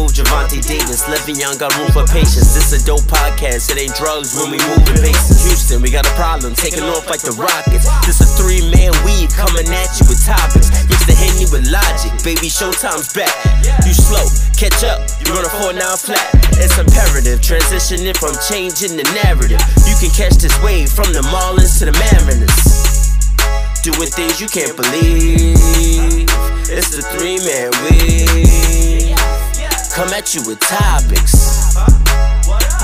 move Gervonta Davis. Living young, got room for patience. This a dope podcast, it ain't drugs when we moving bases. Houston, we got a problem, taking off like the Rockets. This a three man weave coming at you with topics. Mix the Henny with logic, baby, showtime's back. You slow, catch up, you run a 4 9 flat. It's imperative, transitioning from changing the narrative. You can catch this wave from the Marlins to the Mariners. Doing things you can't believe. It's the three man weave. Come at you with topics.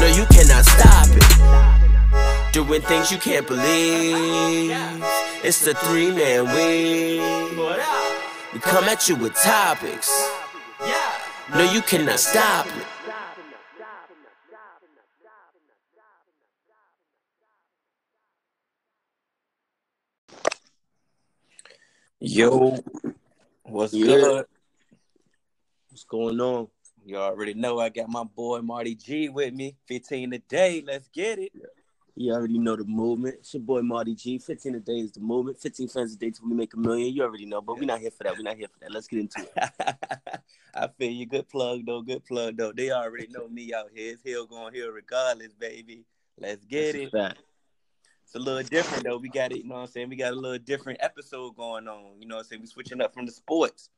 No, you cannot stop it. Doing things you can't believe. It's the three man weave. We come at you with topics. No, you cannot stop it. Yo, what's Yeah. good? What's going on? You already know I got my boy Marty G with me. 15 a day. Let's get it. You already know the movement. It's your boy Marty G. 15 a day is the movement. 15 fans a day till we make a million. You already know, but we're not here for that. We're not here for that. Let's get into it. I feel you. Good plug though. Good plug though. They already know me out here. It's hill going hill regardless, baby. Let's get That's it. It's a little different though. We got it, you know what I'm saying? We got a little different episode going on. You know what I'm saying? We switching up from the sports.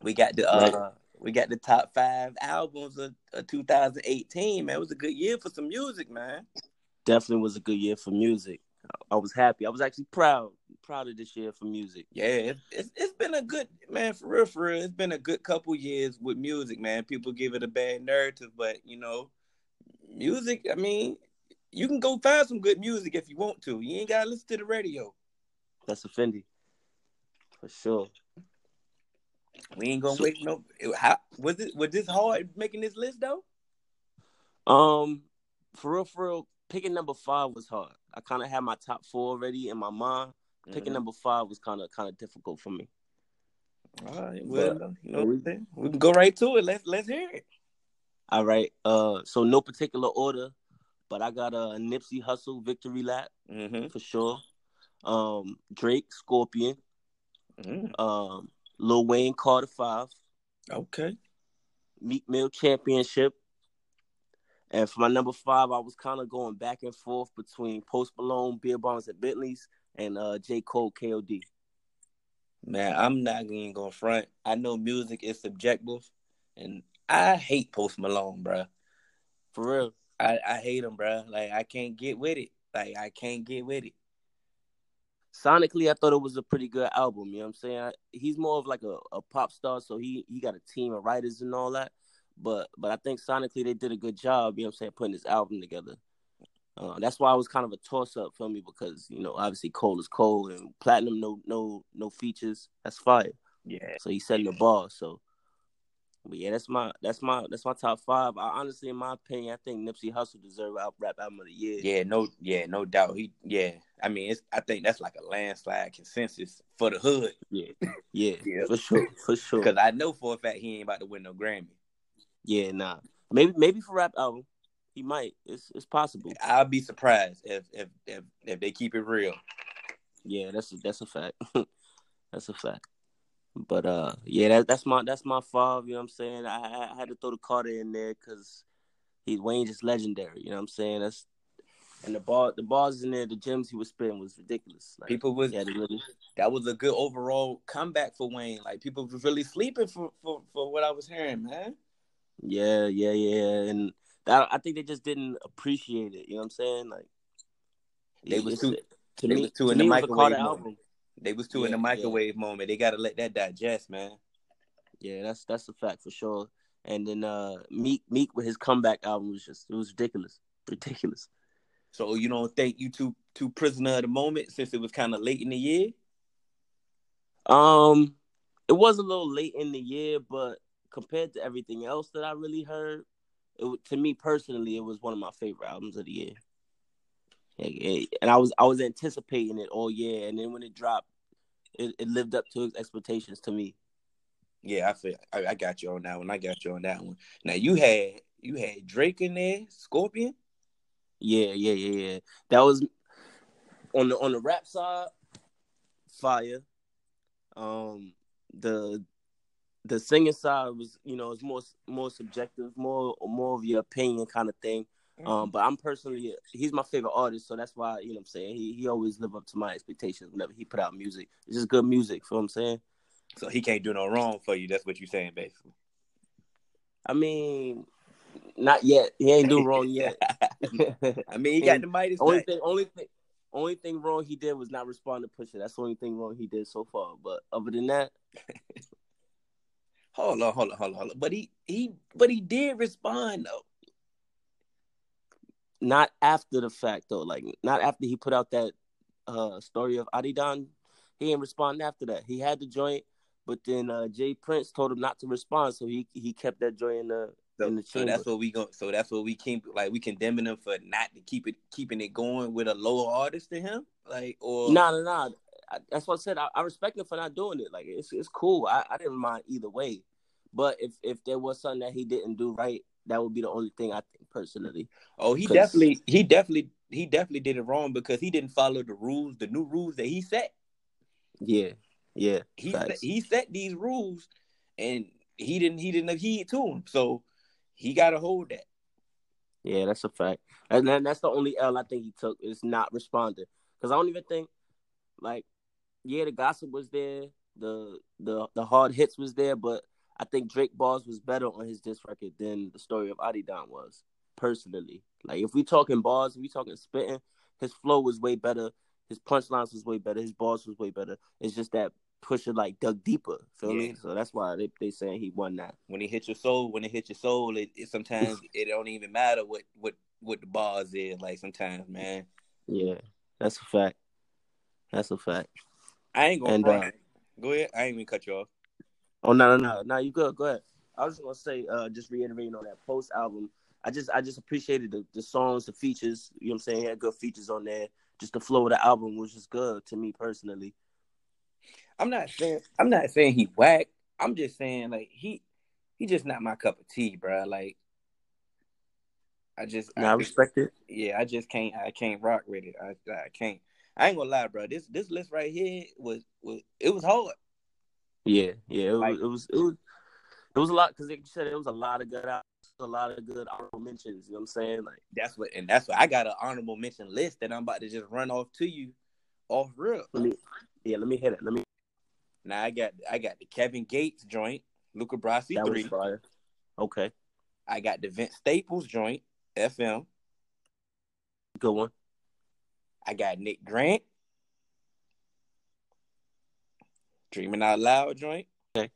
We got the uh. We got the top five albums of, of 2018, man. It was a good year for some music, man. Definitely was a good year for music. I was happy. I was actually proud, proud of this year for music. Yeah, it, it's it's been a good man for real, for real. It's been a good couple years with music, man. People give it a bad narrative, but you know, music. I mean, you can go find some good music if you want to. You ain't gotta listen to the radio. That's a Fendi. For sure. We ain't gonna So- wait no. How was it? Was this hard making this list though? Um, for real, for real, picking number five was hard. I kind of had my top four already in my mind. Picking Mhm. number five was kind of kind of difficult for me. All right, well, But- you know what I'm saying? We can go right to it. Let's let's hear it. All right. Uh, so no particular order, but I got a Nipsey Hussle victory lap Mm-hmm. for sure. Um, Drake Scorpion. Mm, Um, Lil Wayne Carter Five. okay. Meek Mill Championship. And for my number five, I was kind of going back and forth between Post Malone, Beerbongs, and Bentley's, and uh, J. Cole KOD. Man, I'm not even gonna front. I know music is subjective, and I hate Post Malone, bro. For real. I, I hate him, bro. Like I can't get with it. Like I can't get with it. Sonically, I thought it was a pretty good album. You know what I'm saying? I, he's more of like a, a pop star, so he, he got a team of writers and all that. But but I think sonically they did a good job. You know what I'm saying? Putting this album together. Uh, that's why I was kind of a toss up for me because you know obviously Cole is Cole and Platinum no no no features. That's fire. Yeah. So he's setting the bar. So, but yeah, that's my that's my that's my top five. I honestly, in my opinion, I think Nipsey Hussle deserve out rap album of the year. Yeah, no, yeah, no doubt. He, yeah. I mean, it's. I think that's like a landslide consensus for the hood. yeah, yeah, Yeah. for sure, for sure. Because I know for a fact he ain't about to win no Grammy. Yeah, nah, maybe maybe for rap album, he might. It's it's possible. I'll be surprised if if if, if they keep it real. Yeah, that's a, that's a fact. that's a fact. But uh, yeah, that, that's my that's my five. You know what I'm saying? I, I- had to throw the Carter in there because he Wayne just legendary. You know what I'm saying? That's and the bar the bars in there, the gems he was spitting was ridiculous. Like, People was yeah, really that was a good overall comeback for Wayne. Like people was really sleeping for for, for what I was hearing, man. Yeah, yeah, yeah, and that, I think they just didn't appreciate it. You know what I'm saying? Like They was too to me, was too to in the me, a microwave Carter album. They was too in the Yeah, microwave moment. They gotta let that digest, man. Yeah, that's that's a fact for sure. And then uh Meek Meek with his comeback album was just it was ridiculous, ridiculous. So you don't think you too too prisoner of the moment since it was kind of late in the year? Um, it was a little late in the year, but compared to everything else that I really heard, it to me personally, it was one of my favorite albums of the year. And I was I was anticipating it all year, and then when it dropped, it, it lived up to its expectations to me. Yeah, I feel I, I got you on that one. I got you on that one. Now you had you had Drake in there, Scorpion. Yeah, yeah, yeah, yeah. That was on the on the rap side, fire. Um, the the singing side was, you know, it's more more subjective, more more of your opinion kind of thing. Mm-hmm. Um, but I'm personally, he's my favorite artist, so that's why you know what I'm saying he he always live up to my expectations whenever he put out music. It's just good music. You know what I'm saying? So he can't do no wrong for you. That's what you're saying, basically. I mean, not yet. He ain't do wrong yet. I mean, he got the Midas. Only thing, only thing, only thing wrong he did was not respond to Pusha. That's the only thing wrong he did so far. But other than that, hold on, hold on, hold on, hold on. But he he but he did respond though. Not after the fact though, like not after he put out that uh story of Adidon. He didn't respond after that. He had the joint, but then uh J. Prince told him not to respond, so he he kept that joint in the so, so, that's what we go. So that's what we keep like we condemning him for not to keep it keeping it going with a lower artist than him. Like or no no no. That's what I said. I, I, respect him for not doing it. Like it's it's cool. I, I didn't mind either way. But if if there was something that he didn't do right, that would be the only thing I think personally. Oh, he definitely he definitely he definitely did it wrong because he didn't follow the rules, the new rules that he set. Yeah, yeah. He set, he set these rules, and he didn't he didn't heed to them. So he got to hold that. Yeah, that's a fact, and then that's the only L I think he took is not responding. Because I don't even think, like, yeah, the gossip was there, the the the hard hits was there, but I think Drake Bars was better on his diss record than the story of Adidon was. Personally, like if we talking bars, we talking spitting, his flow was way better. His punchlines was way better. His bars was way better. It's just that Pusha like dug deeper. Feel yeah. me? So that's why they they saying he won that. When he hit your soul, when it hit your soul, it, it sometimes it don't even matter what what what the bars is. Like sometimes, man. Yeah, that's a fact. That's a fact. I ain't gonna. And, uh, go ahead. I ain't gonna cut you off. Oh no no no no! You good? Go ahead. I was just gonna say, uh, just reiterating on that post album. I just I just appreciated the, the songs, the features. You know what I'm saying? He had good features on there. Just the flow of the album was just good to me personally. I'm not saying I'm not saying he whack. I'm just saying like he he just not my cup of tea, bro. Like I just I, I respect it. Yeah, I just can't I can't rock with it. I I can't. I ain't gonna lie, bro. This this list right here was was it was hard. Yeah, yeah, it, like, was, it was it was it was a lot because like you said it was a lot of good a lot of good honorable mentions. You know what I'm saying? Like that's what and that's what I got an honorable mention list that I'm about to just run off to you off real. Let me, yeah, let me hit it. Let me now I got I got the Kevin Gates joint, Luca Brasi that three. Okay. I got the Vince Staples joint, FM. Good one. I got Nick Grant. Dreaming Out Loud joint. Okay.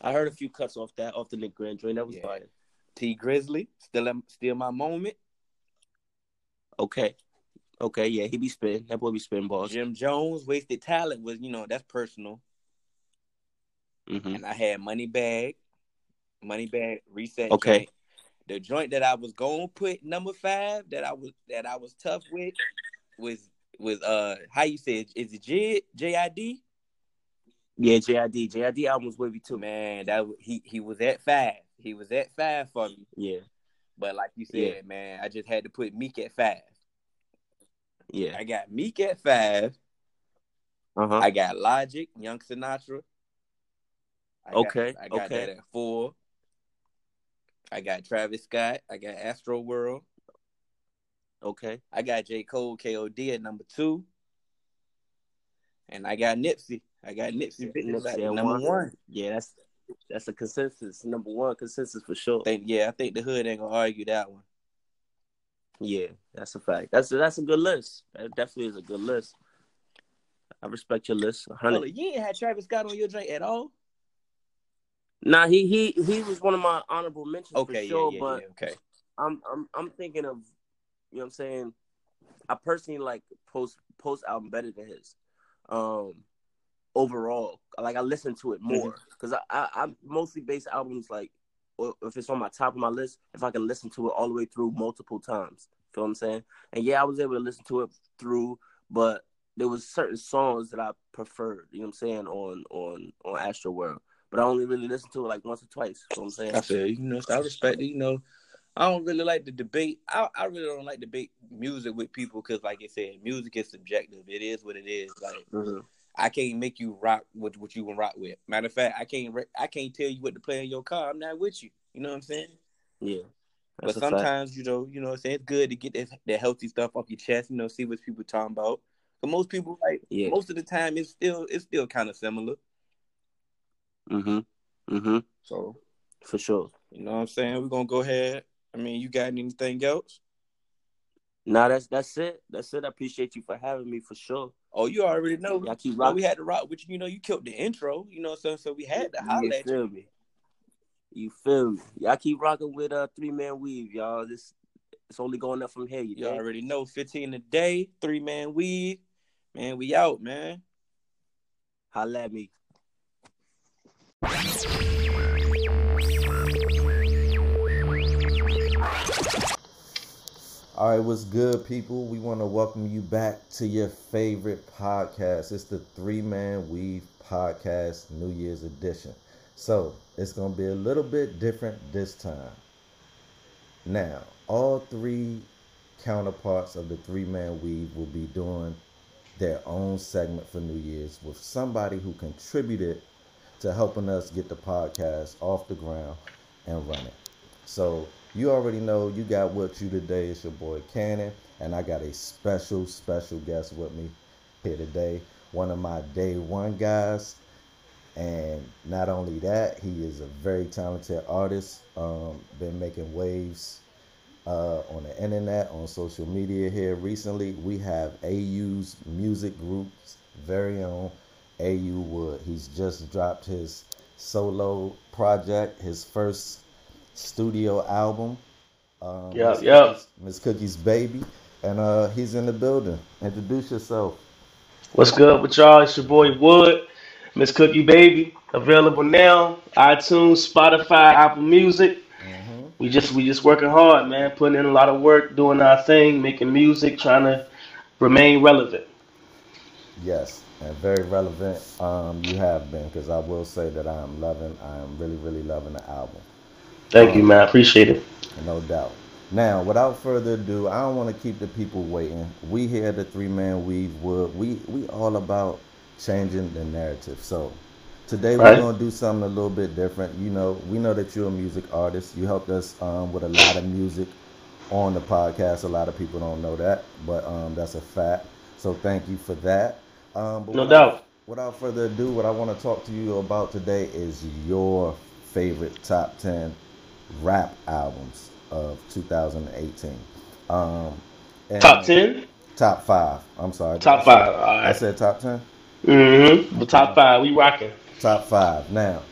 I heard a few cuts off that off the Nick Grant joint. That was yeah. fire. Tee Grizzley, still still my moment. Okay. Okay, yeah, he be spitting. That boy be spitting balls. Jim Jones, wasted talent was, you know, that's personal. Mm-hmm. And I had Money Bag, Money Bag Reset. Okay. Joint. The joint that I was going to put number five that I was that I was tough with was was uh how you say it? Is it J J I D? Yeah, JID. JID album was with wavy too. Man, that he he was at five. He was at five for me. Yeah. But like you said, yeah. man, I just had to put Meek at five. Yeah. I got Meek at 5 uh-huh. I got Logic, Young Sinatra. I okay. Got, I got okay. that at four. I got Travis Scott. I got Astroworld. Okay. I got J. Cole KOD at number two. And I got Nipsey. I got Nipsey, Nipsey at number one. one. Yeah, that's that's a consensus. Number one consensus for sure. I think, yeah, I think the hood ain't gonna argue that one. Yeah, that's a fact. That's a, that's a good list. That definitely is a good list. I respect your list. Hold oh, you ain't had Travis Scott on your joint at all. Nah, he he he was one of my honorable mentions okay, for sure. Yeah, yeah, but yeah, okay, I'm I'm I'm thinking of, you know, what I'm saying, I personally like post post album better than his. Um, overall, like I listen to it more because mm-hmm. I, I I mostly base albums like if it's on my top of my list, if I can listen to it all the way through multiple times. Feel what I'm saying? And yeah, I was able to listen to it through, but there was certain songs that I preferred, you know what I'm saying, on on on Astro World. But I only really listened to it like once or twice. You know what I'm saying? I feel you know, I respect it, you know. I don't really like to debate. I, I really don't like debate music with people because, like I said, music is subjective. It is what it is. Like mm-hmm. I can't make you rock with what you can rock with. Matter of fact, I can't I can't tell you what to play in your car. I'm not with you. You know what I'm saying? Yeah. But sometimes, you know, you know, I'm saying it's good to get that, that healthy stuff off your chest. You know, see what people talking about. But most people, like, yeah. most of the time, it's still it's still kind of similar. Mhm. Mhm. So, for sure. You know what I'm saying? We're gonna go ahead. I mean, you got anything else? Nah, that's that's it. That's it. I appreciate you for having me for sure. Oh, you already know. Y'all keep rocking. we had to rock which you know, you killed the intro, you know, so so we had to holler you feel me. You feel me? Y'all keep rocking with a uh, three man weave, y'all. This it's only going up from here. You, you already know. Fifteen a day, three man weave. Man, we out, man. Holla at me. All right, what's good, people? We want to welcome you back to your favorite podcast. It's the Three Man Weave Podcast New Year's Edition. So it's going to be a little bit different this time. Now, all three counterparts of the Three Man Weave will be doing their own segment for New Year's with somebody who contributed to helping us get the podcast off the ground and running. So you already know you got with you today. It's your boy Cannon, and I got a special, special guest with me here today. One of my day one guys, and not only that, he is a very talented artist. Um, been making waves uh, on the internet, on social media here recently. We have AU's music group's very own AU Wood. He's just dropped his solo project, his first studio album. Um, yeah, yeah. Miss Cookie's baby, and uh, he's in the building. Introduce yourself. What's good with y'all? It's your boy Wood, Miss Cookie Baby, available now. iTunes, Spotify, Apple Music. Mm-hmm. We just we just working hard, man. Putting in a lot of work, doing our thing, making music, trying to remain relevant. Yes, and very relevant. Um, you have been because I will say that I am loving. I am really, really loving the album. Thank you, man. I appreciate it. No doubt. Now, without further ado, I don't want to keep the people waiting. We here the Three Man Weave Wood. We we all about changing the narrative. So today we're gonna do something a little bit different. You know, we know that you're a music artist. You helped us um, with a lot of music on the podcast. A lot of people don't know that, but um, that's a fact. So thank you for that. Um, no without, doubt. Without further ado, what I want to talk to you about today is your favorite top ten rap albums of 2018. Um, top 10? Top 5. I'm sorry. Top 5. I said top 10? Mm-hmm. The top 5. We rocking. Top 5. Now,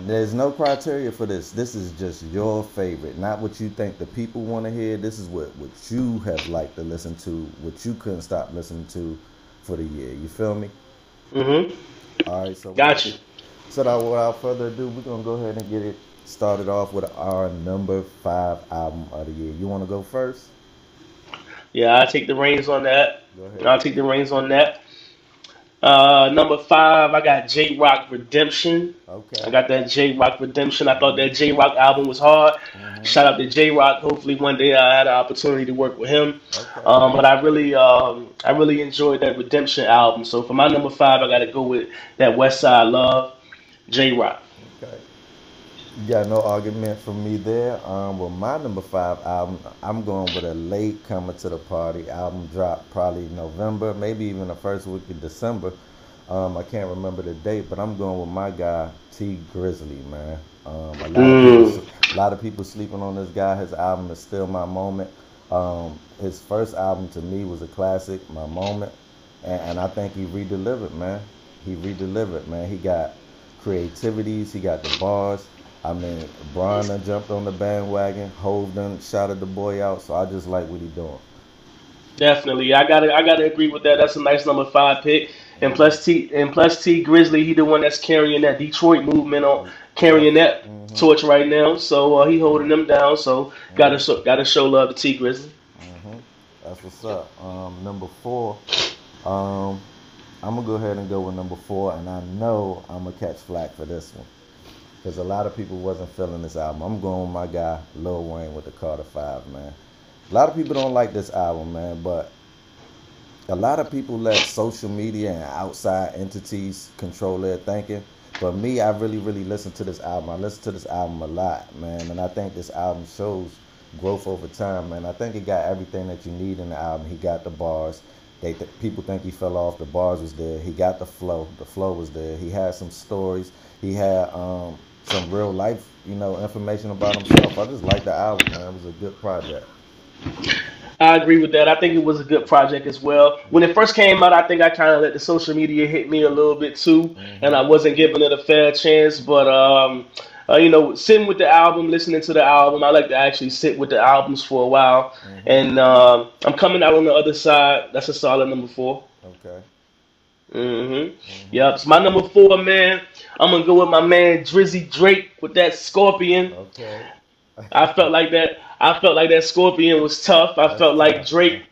there's no criteria for this. This is just your favorite, not what you think the people want to hear. This is what, what you have liked to listen to, what you couldn't stop listening to for the year. You feel me? Mm-hmm. All right, so got you. So that without further ado, we're gonna go ahead and get it started off with our number five album of the year. You want to go first? Yeah, I take the reins on that. I'll take the reins on that. Uh, number five, I got J Rock Redemption. Okay. I got that J Rock Redemption. I thought that J Rock album was hard. Mm-hmm. Shout out to J Rock. Hopefully one day I had an opportunity to work with him. Okay. Um, but I really, um, I really enjoyed that Redemption album. So for my number five, I got to go with that West Side Love, Jay Rock. Got no argument from me there. Um, with my number five album, I'm going with a late coming to the party. Album drop, probably November, maybe even the first week of December. Um, I can't remember the date, but I'm going with my guy Tee Grizzley, man. Um, a, lot mm. people, a, lot of people, sleeping on this guy. His album is still my moment. Um, his first album to me was a classic, my moment, and, and I think he redelivered, man. He redelivered, man. He got creativities, he got the bars I mean, Brian done jumped on the bandwagon. Hove done shouted the boy out. So I just like what he doing. Definitely, I gotta, I gotta agree with that. That's a nice number five pick. And plus T, and plus Tee Grizzley, he the one that's carrying that Detroit movement on, carrying that mm-hmm. torch right now. So uh, he holding them down. So mm-hmm. gotta, show, gotta show love to Tee Grizzley. Mm-hmm. That's what's up. Um, number four. Um, I'm gonna go ahead and go with number four, and I know I'm gonna catch flack for this one because a lot of people wasn't feeling this album. I'm going with my guy Lil Wayne with the Carter Five, man. A lot of people don't like this album, man, but a lot of people let social media and outside entities control their thinking. But me, I really, really listen to this album. I listen to this album a lot, man, and I think this album shows growth over time, man. I think he got everything that you need in the album. He got the bars. They th- people think he fell off. The bars was there. He got the flow. The flow was there. He had some stories. He had um, some real life, you know, information about himself. I just like the album, man. It was a good project. I agree with that. I think it was a good project as well. When it first came out, I think I kind of let the social media hit me a little bit too, mm-hmm. and I wasn't giving it a fair chance. But um, uh, you know, sitting with the album, listening to the album, I like to actually sit with the albums for a while. Mm-hmm. And uh, I'm coming out on the other side. That's a solid number four. Okay. Mm-hmm. mm-hmm. Yep. It's my number four, man. I'm gonna go with my man Drizzy Drake with that Scorpion. Okay. I felt like that. I felt like that Scorpion was tough. I That's felt like tough. Drake.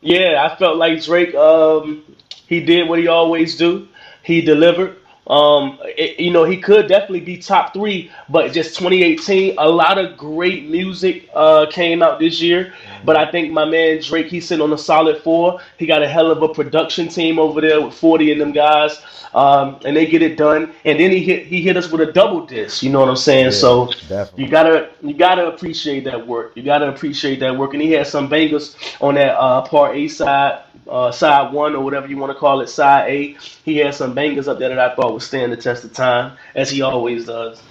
Yeah, I felt like Drake. Um, he did what he always do. He delivered. Um, it, you know, he could definitely be top three, but just 2018, a lot of great music uh, came out this year. But I think my man Drake, he's sitting on a solid four. He got a hell of a production team over there with 40 and them guys, um, and they get it done. And then he hit he hit us with a double disc. You know what I'm saying? Yeah, so definitely. you gotta you gotta appreciate that work. You gotta appreciate that work. And he had some bangers on that uh, part A side uh, side one or whatever you want to call it, side A. He had some bangers up there that I thought would stand the test of time, as he always does.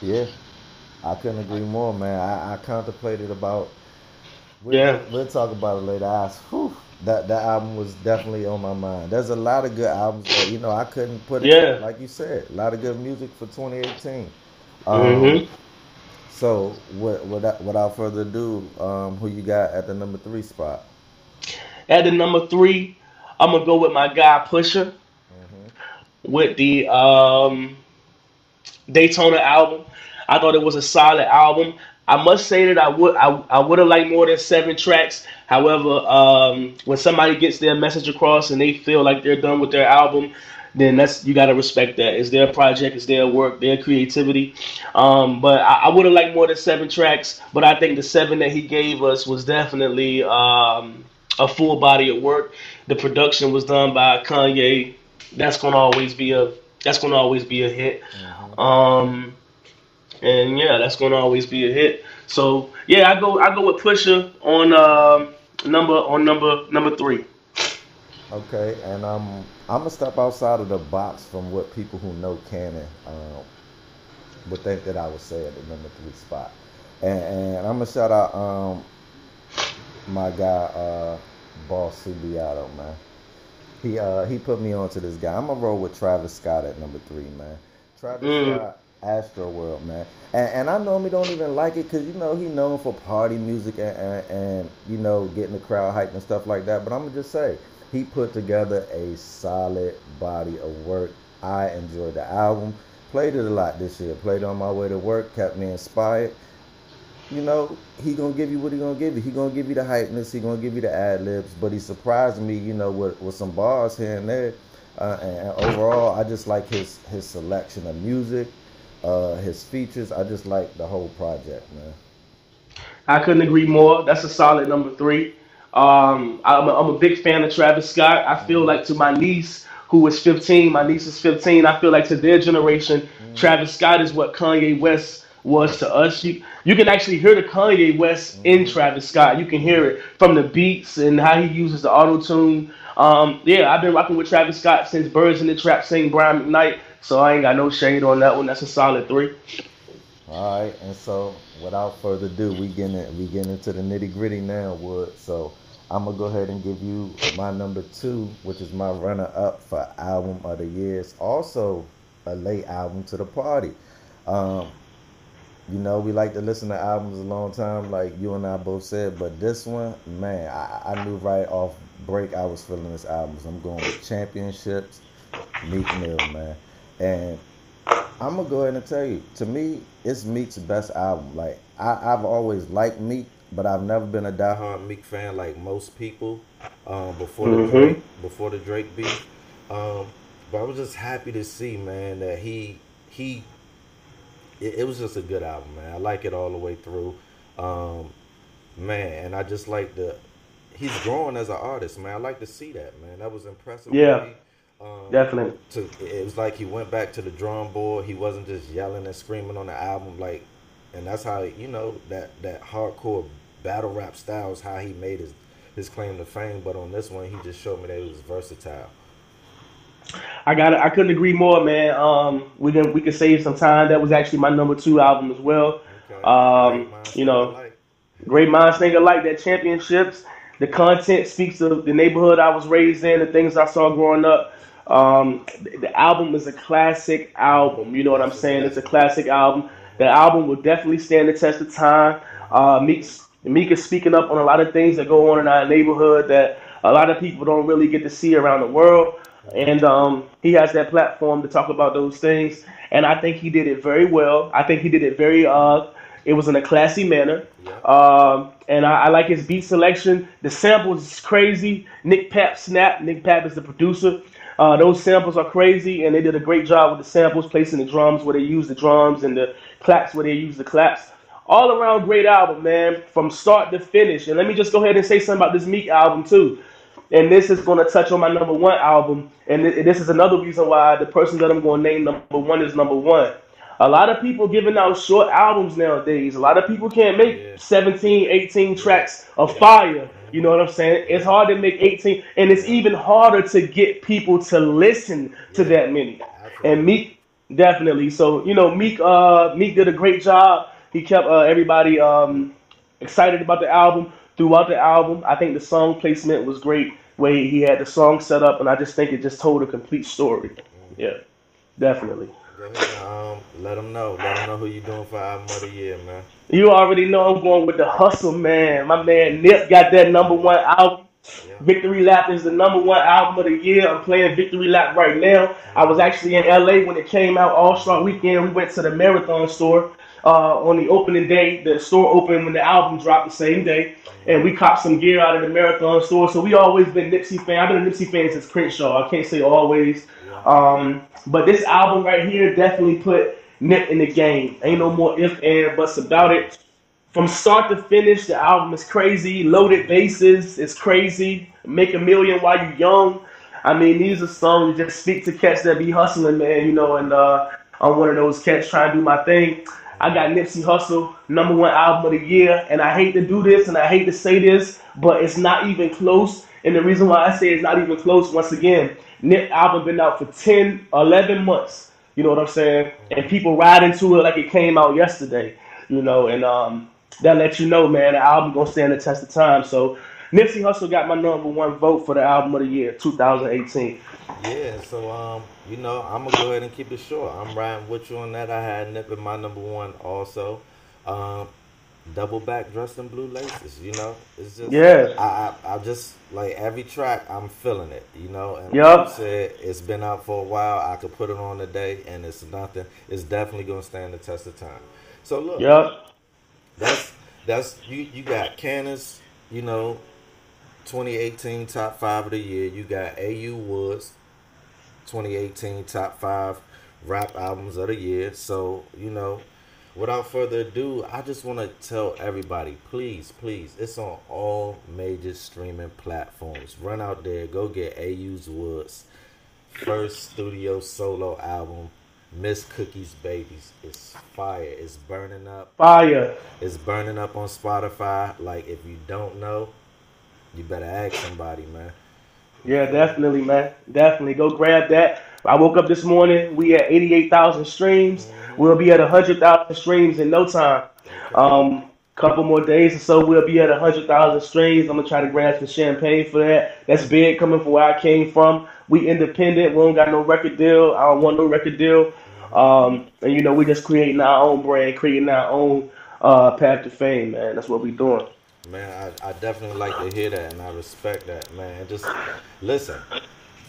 Yeah, I couldn't agree more, man. I, I contemplated about. We'll, yeah, we'll talk about it later. I, whew, that that album was definitely on my mind. There's a lot of good albums that you know I couldn't put. It yeah, like you said, a lot of good music for 2018. Um, mm-hmm. So, without, without further ado, um, who you got at the number three spot? At the number three, I'm gonna go with my guy mm-hmm. With the um, Daytona album. I thought it was a solid album. I must say that I would I, I would have liked more than seven tracks. However, um, when somebody gets their message across and they feel like they're done with their album, then that's you got to respect that. It's their project, it's their work, their creativity. Um, but I, I would have liked more than seven tracks. But I think the seven that he gave us was definitely um, a full body of work. The production was done by Kanye. That's gonna always be a that's gonna always be a hit. Mm-hmm. Um, and yeah, that's gonna always be a hit. So yeah, I go I go with Pusha on uh, number on number number three. Okay, and um, I'm gonna step outside of the box from what people who know Cannon um, would think that I would say at the number three spot, and, and I'm gonna shout out um, my guy uh, Boss Subiato, man. He uh he put me onto this guy. I'm gonna roll with Travis Scott at number three, man. Travis mm. Scott, Astroworld, man. And, and I normally don't even like it because you know he known for party music and, and, and you know getting the crowd hyped and stuff like that. But I'm gonna just say he put together a solid body of work. I enjoyed the album. Played it a lot this year. Played it on my way to work. Kept me inspired you know, he gonna give you what he gonna give you. He gonna give you the hypeness. He gonna give you the ad libs. But he surprised me, you know, with, with some bars here and there. Uh, and, and, overall, I just like his his selection of music, uh, his features. I just like the whole project, man. I couldn't agree more. That's a solid number three. Um, I'm, a, I'm a big fan of Travis Scott. I feel mm-hmm. like to my niece, who is 15, my niece is 15. I feel like to their generation, mm. Travis Scott is what Kanye West was to us. You you can actually hear the Kanye West in mm-hmm. Travis Scott. You can hear it from the beats and how he uses the auto tune. Um, yeah, I've been rocking with Travis Scott since Birds in the Trap sing Brian McKnight, so I ain't got no shade on that one. That's a solid three. All right, and so without further ado, we get in, we get into the nitty gritty now, Wood. So I'm gonna go ahead and give you my number two, which is my runner up for album of the year. It's also a late album to the party. Um, you know, we like to listen to albums a long time, like you and I both said. But this one, man, I, I knew right off break I was feeling this album. So I'm going with Championships, Meek Mill, man. And I'm gonna go ahead and tell you, to me, it's Meek's best album. Like I, have always liked Meek, but I've never been a diehard Meek fan like most people. Um, before mm-hmm. the Drake, before the Drake beat. Um, but I was just happy to see, man, that he he it, it, was just a good album, man. I like it all the way through. Um, man, and I just like the he's growing as an artist, man. I like to see that, man. That was impressive. Yeah, um, definitely. To, it was like he went back to the drawing board. He wasn't just yelling and screaming on the album, like, and that's how you know that that hardcore battle rap style is how he made his his claim to fame. But on this one, he just showed me that he was versatile. I got. I couldn't agree more, man. Um, we can we can save some time. That was actually my number two album as well. Okay. Um, you know, great minds think alike. That championships. The content speaks of the neighborhood I was raised in, the things I saw growing up. Um, the album is a classic album. You know what I'm saying? It's a classic album. The album will definitely stand the test of time. Uh, Meek's, Meek is speaking up on a lot of things that go on in our neighborhood that a lot of people don't really get to see around the world. And um, he has that platform to talk about those things. And I think he did it very well. I think he did it very, uh, it was in a classy manner. Um, and I, I, like his beat selection. The samples is crazy. Nick Pap snap. Nick Pap is the producer. Uh, those samples are crazy, and they did a great job with the samples, placing the drums where they use the drums and the claps where they use the claps. All around great album, man, from start to finish. And let me just go ahead and say something about this Meek album too and this is going to touch on my number one album. And this is another reason why the person that I'm going to name number one is number one. A lot of people giving out short albums nowadays. A lot of people can't make yeah. 17, 18 tracks of fire. You know what I'm saying? It's hard to make 18, and it's even harder to get people to listen to that many. And Meek definitely. So you know, Meek, uh, Meek did a great job. He kept uh, everybody um, excited about the album throughout the album. I think the song placement was great way he had the song set up, and I just think it just told a complete story. Yeah, definitely. Um, let them know. Let them know who you doing for album of the year, man. You already know I'm going with the hustle, man. My man Nip got that number one album. Yeah. Victory Lap is the number one album of the year. I'm playing Victory Lap right now. I was actually in LA when it came out All Star Weekend. We went to the Marathon store uh, on the opening day. The store opened when the album dropped the same day and we copped some gear out of the marathon store. So we always been Nipsey fan. I've been a Nipsey fan since Crenshaw. I can't say always, um, but this album right here definitely put Nip in the game. Ain't no more if and buts about it. From start to finish, the album is crazy. Loaded bases is crazy. Make a million while you young. I mean, these are songs that just speak to cats that be hustling, man. You know, and uh, I'm one of those cats trying to do my thing. I got Nipsey Hussle, number one album of the year. And I hate to do this and I hate to say this, but it's not even close. And the reason why I say it's not even close, once again, Nip album been out for 10, 11 months. You know what I'm saying? And people ride into it like it came out yesterday. You know, and um, that let you know, man, the album gonna stand the test of time. So Nipsey Hussle got my number one vote for the album of the year, 2018. Yeah, so um, you know, I'm gonna go ahead and keep it short. I'm riding with you on that. I had Nip in my number one also. Um, double back dressed in blue laces. You know, it's just yeah. I, I I just like every track. I'm feeling it. You know, and yep. like said it's been out for a while. I could put it on today, and it's nothing. It's definitely gonna stand the test of time. So look, yep. That's that's you. You got Cannon's. You know, 2018 top five of the year. You got AU Woods 2018 top five rap albums of the year. So, you know, without further ado, I just want to tell everybody, please, please, it's on all major streaming platforms. Run out there, go get AU's Woods first studio solo album, Miss Cookie's Babies. It's fire. It's burning up. Fire. It's burning up on Spotify. Like if you don't know, you better ask somebody, man. Yeah, definitely, man. Definitely. Go grab that. I woke up this morning. We at 88,000 streams. We'll be at 100,000 streams in no time. Um, couple more days or so, we'll be at 100,000 streams. I'm going to try to grab some champagne for that. That's big coming from where I came from. We independent. We don't got no record deal. I don't want no record deal. Um, and, you know, we just creating our own brand, creating our own uh, path to fame, man. That's what we doing. Man, I, I definitely like to hear that, and I respect that, man. Just listen.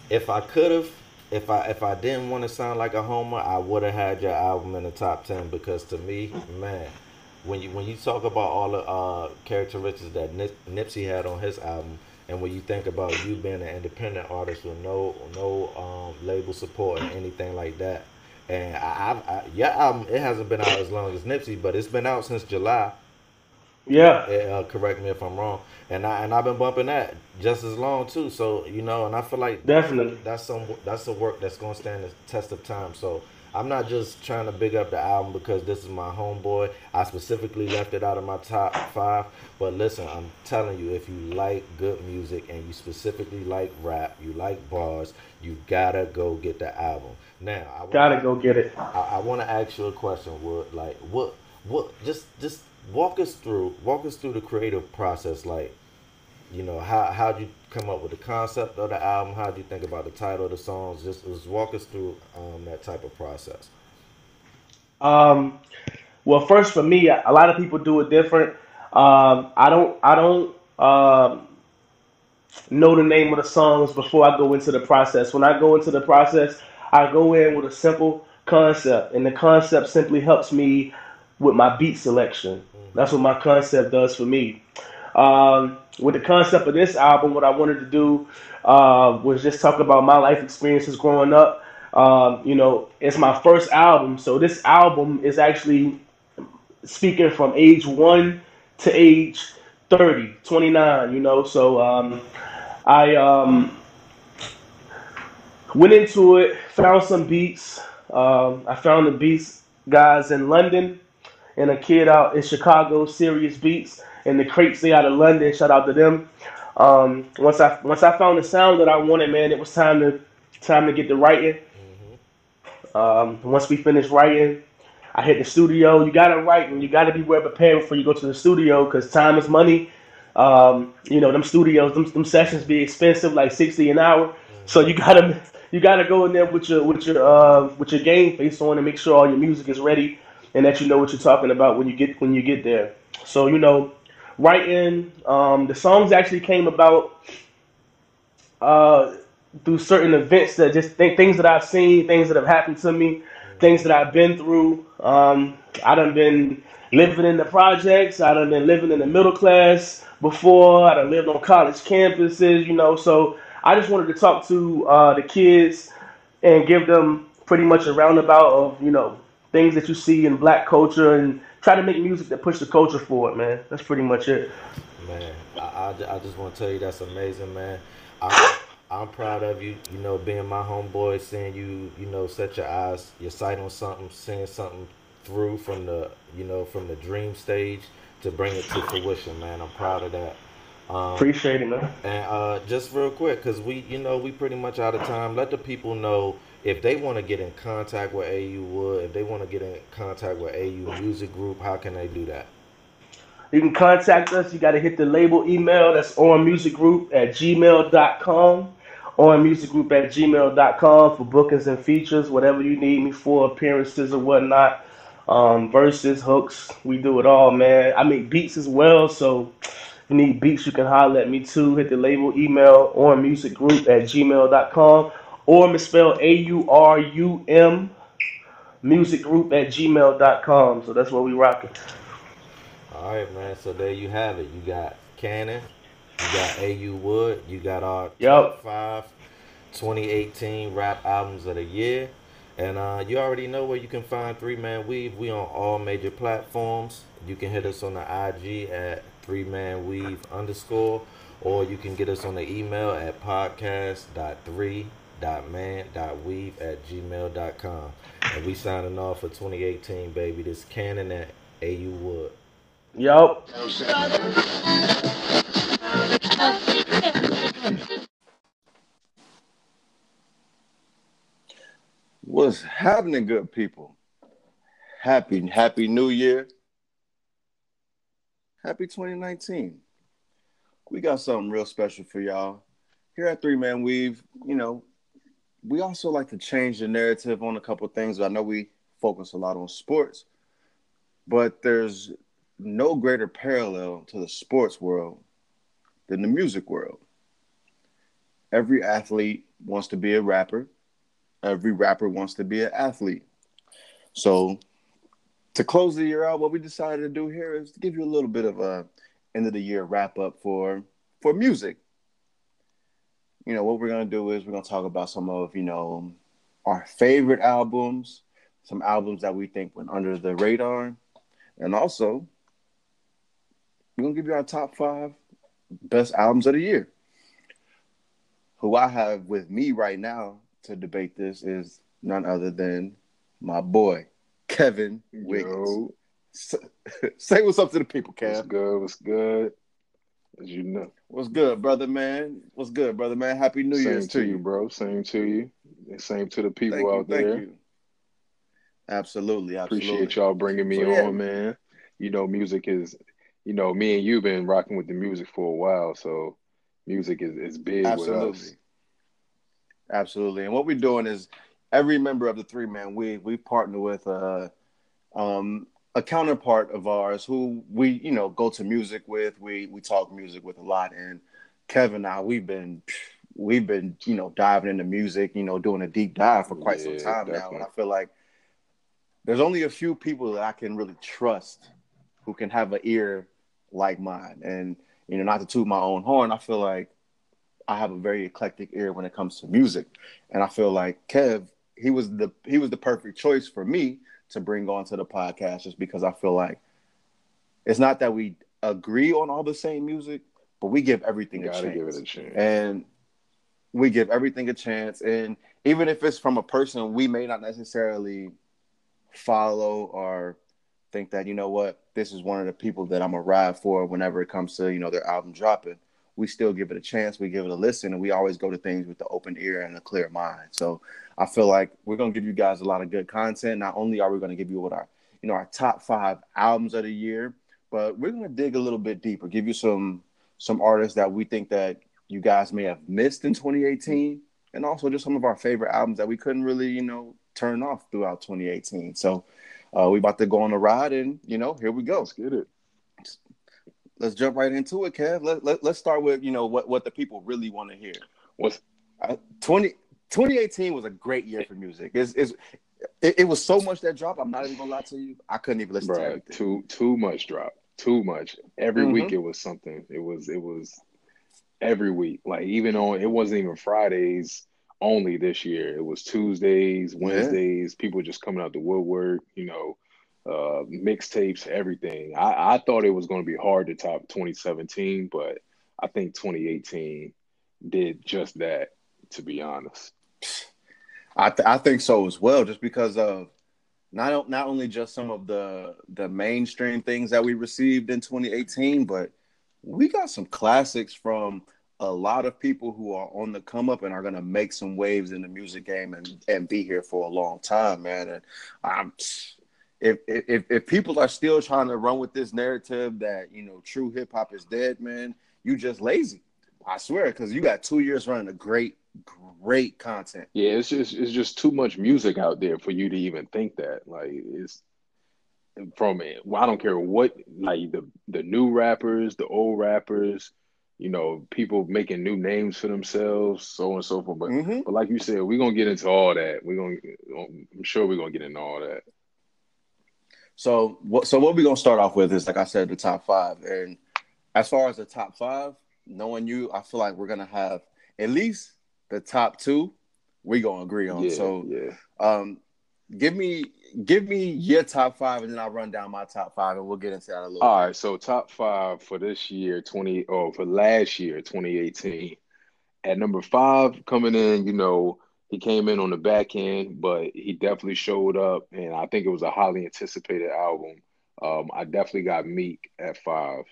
If I could have, if I if I didn't want to sound like a homer, I would have had your album in the top ten because to me, man, when you when you talk about all the uh, characteristics that Nip, Nipsey had on his album, and when you think about you being an independent artist with no no um, label support or anything like that, and I, I, I your album it hasn't been out as long as Nipsey, but it's been out since July. Yeah. Uh, correct me if I'm wrong. And I and I've been bumping that just as long too. So you know, and I feel like definitely that's some that's the work that's gonna stand the test of time. So I'm not just trying to big up the album because this is my homeboy. I specifically left it out of my top five. But listen, I'm telling you, if you like good music and you specifically like rap, you like bars, you gotta go get the album. Now, I gotta go get it. I, I want to ask you a question. What, like, what, what? Just, just walk us through, walk us through the creative process. Like, you know, how how'd you come up with the concept of the album? How'd you think about the title of the songs? Just, just walk us through um, that type of process. Um, well, first for me, a lot of people do it different. Um, I don't, I don't um, know the name of the songs before I go into the process. When I go into the process, I go in with a simple concept, and the concept simply helps me with my beat selection. That's what my concept does for me. Um, with the concept of this album, what I wanted to do uh, was just talk about my life experiences growing up. Um, you know, it's my first album, so this album is actually speaking from age one to age 30, 29, you know. So um, I um, went into it, found some beats. Um, I found the beats guys in London and a kid out in Chicago, Serious Beats, and the crates they out of London. Shout out to them. Um, once I once I found the sound that I wanted, man, it was time to time to get to writing. Mm-hmm. Um, once we finished writing, I hit the studio. You gotta write and you gotta be well prepared before you go to the studio because time is money. Um, you know, them studios, them, them sessions be expensive, like sixty an hour. Mm-hmm. So you gotta you gotta go in there with your with your uh, with your game face on and make sure all your music is ready and that you know what you're talking about when you get when you get there. So you know, writing um, the songs actually came about uh, through certain events that just th- things that I've seen, things that have happened to me, things that I've been through. Um, I done been living in the projects. I done been living in the middle class before. I done lived on college campuses, you know. So I just wanted to talk to uh, the kids and give them pretty much a roundabout of you know things that you see in black culture and try to make music that push the culture forward, man. That's pretty much it. Man, I, I, I just want to tell you that's amazing, man. I, I'm proud of you, you know, being my homeboy, seeing you, you know, set your eyes, your sight on something, seeing something through from the, you know, from the dream stage to bring it to fruition, man. I'm proud of that. Um, Appreciate it, man. And uh, just real quick, because we, you know, we pretty much out of time. Let the people know if they want to get in contact with AU Wood, if they want to get in contact with AU Music Group, how can they do that? You can contact us. You got to hit the label email. That's onmusicgroup at gmail.com. Onmusicgroup at gmail.com for bookings and features, whatever you need me for, appearances or whatnot. Um, verses, hooks, we do it all, man. I make beats as well, so if you need beats, you can holler at me too. Hit the label email onmusicgroup at gmail.com or misspelled A U R U M music group at gmail.com. So that's what we rocking. All right, man. So there you have it. You got Cannon, you got AU Wood, you got our yep. top five 2018 rap albums of the year. And uh, you already know where you can find Three Man Weave. We on all major platforms. You can hit us on the IG at Three Man Weave underscore, or you can get us on the email at podcast.3 man.weave at gmail.com. And we signing off for 2018, baby. This Cannon at AU Wood. Yup. What's happening, good people? Happy, happy new year. Happy 2019. We got something real special for y'all. Here at Three Man Weave, you know, we also like to change the narrative on a couple things. I know we focus a lot on sports, but there's no greater parallel to the sports world than the music world. Every athlete wants to be a rapper. Every rapper wants to be an athlete. So, to close the year out, what we decided to do here is to give you a little bit of a end of the year wrap up for for music you know, what we're gonna do is we're gonna talk about some of, you know, our favorite albums, some albums that we think went under the radar, and also we're gonna give you our top five best albums of the year. Who I have with me right now to debate this is none other than my boy Kevin Wiggins. Say what's up to the people, Kev. What's good? What's good? As you know. What's good, brother man? What's good, brother man? Happy New Same Year's to you, bro. Same to you. And same to the people you, out thank there. you. Absolutely, absolutely. Appreciate y'all bringing me So, yeah. on, man. You know, music is, you know, me and you been rocking with the music for a while, so music is, is big with us. Absolutely. Absolutely. And what we're doing is every member of the three man we we partner with uh um a counterpart of ours who we, you know, go to music with, we we talk music with a lot. And Kevin and I, we've been we've been, you know, diving into music, you know, doing a deep dive for quite some Yeah, time now. And I feel like there's only a few people that I can really trust who can have an ear like mine. And, you know, not to toot my own horn, I feel like I have a very eclectic ear when it comes to music, and I feel like Kev, he was the he was the perfect choice for me to bring onto the podcast, just because I feel like it's not that we agree on all the same music, but we give everything a chance, give it a chance. and we give everything a chance, and even if it's from a person we may not necessarily follow or think that you know what this is one of the people that I'm gonna ride for whenever it comes to you know their album dropping we still give it a chance. We give it a listen, and we always go to things with the open ear and a clear mind. So I feel like we're gonna give you guys a lot of good content. Not only are we gonna give you what our you know our top five albums of the year, but we're gonna dig a little bit deeper, give you some some artists that we think that you guys may have missed in 2018, and also just some of our favorite albums that we couldn't really you know turn off throughout 2018. So uh, we about to go on a ride, and you know here we go Let's get it. Let's jump right into it, Kev. Let, let, let's start with, you know, what, what the people really want to hear. What's Uh, 20, 2018 was a great year for music. It's, it's, it, it was so much that dropped. I'm not even gonna lie to you. I couldn't even listen to Bruh, everything. too too much drop. Too much. Every Mhm. week it was something. It was it was every week. Like even on it wasn't even Fridays only this year. It was Tuesdays, Wednesdays, people just coming out the woodwork, you know, uh mixtapes, everything. I, I thought it was gonna be hard to top 2017, but I think 2018 did just that, to be honest. I, th- I think so as well, just because of not not only just some of the the mainstream things that we received in 2018, but we got some classics from a lot of people who are on the come up and are gonna make some waves in the music game and and be here for a long time, man. And I'm if if if people are still trying to run with this narrative that you know true hip hop is dead, man, you just lazy. I swear, because you got two years running a great, great content. Yeah, it's just it's just too much music out there for you to even think that. Like it's from it. Well, I don't care what like the the new rappers, the old rappers, you know, people making new names for themselves, so on and so forth. But Mhm. but like you said, we're gonna get into all that. We're gonna I'm sure we're gonna get into all that. So what? So what we're gonna start off with is, like I said, the top five. And as far as the top five, knowing you, I feel like we're gonna have at least the top two. We gonna agree on. Yeah, so, yeah. um, give me give me your top five, and then I'll run down my top five, and we'll get into that a little. All bit. right, so top five for this year, 20 or for last year, 2018. At number five, coming in, you know, he came in on the back end, but he definitely showed up, and I think it was a highly anticipated album. Um, I definitely got Meek at five.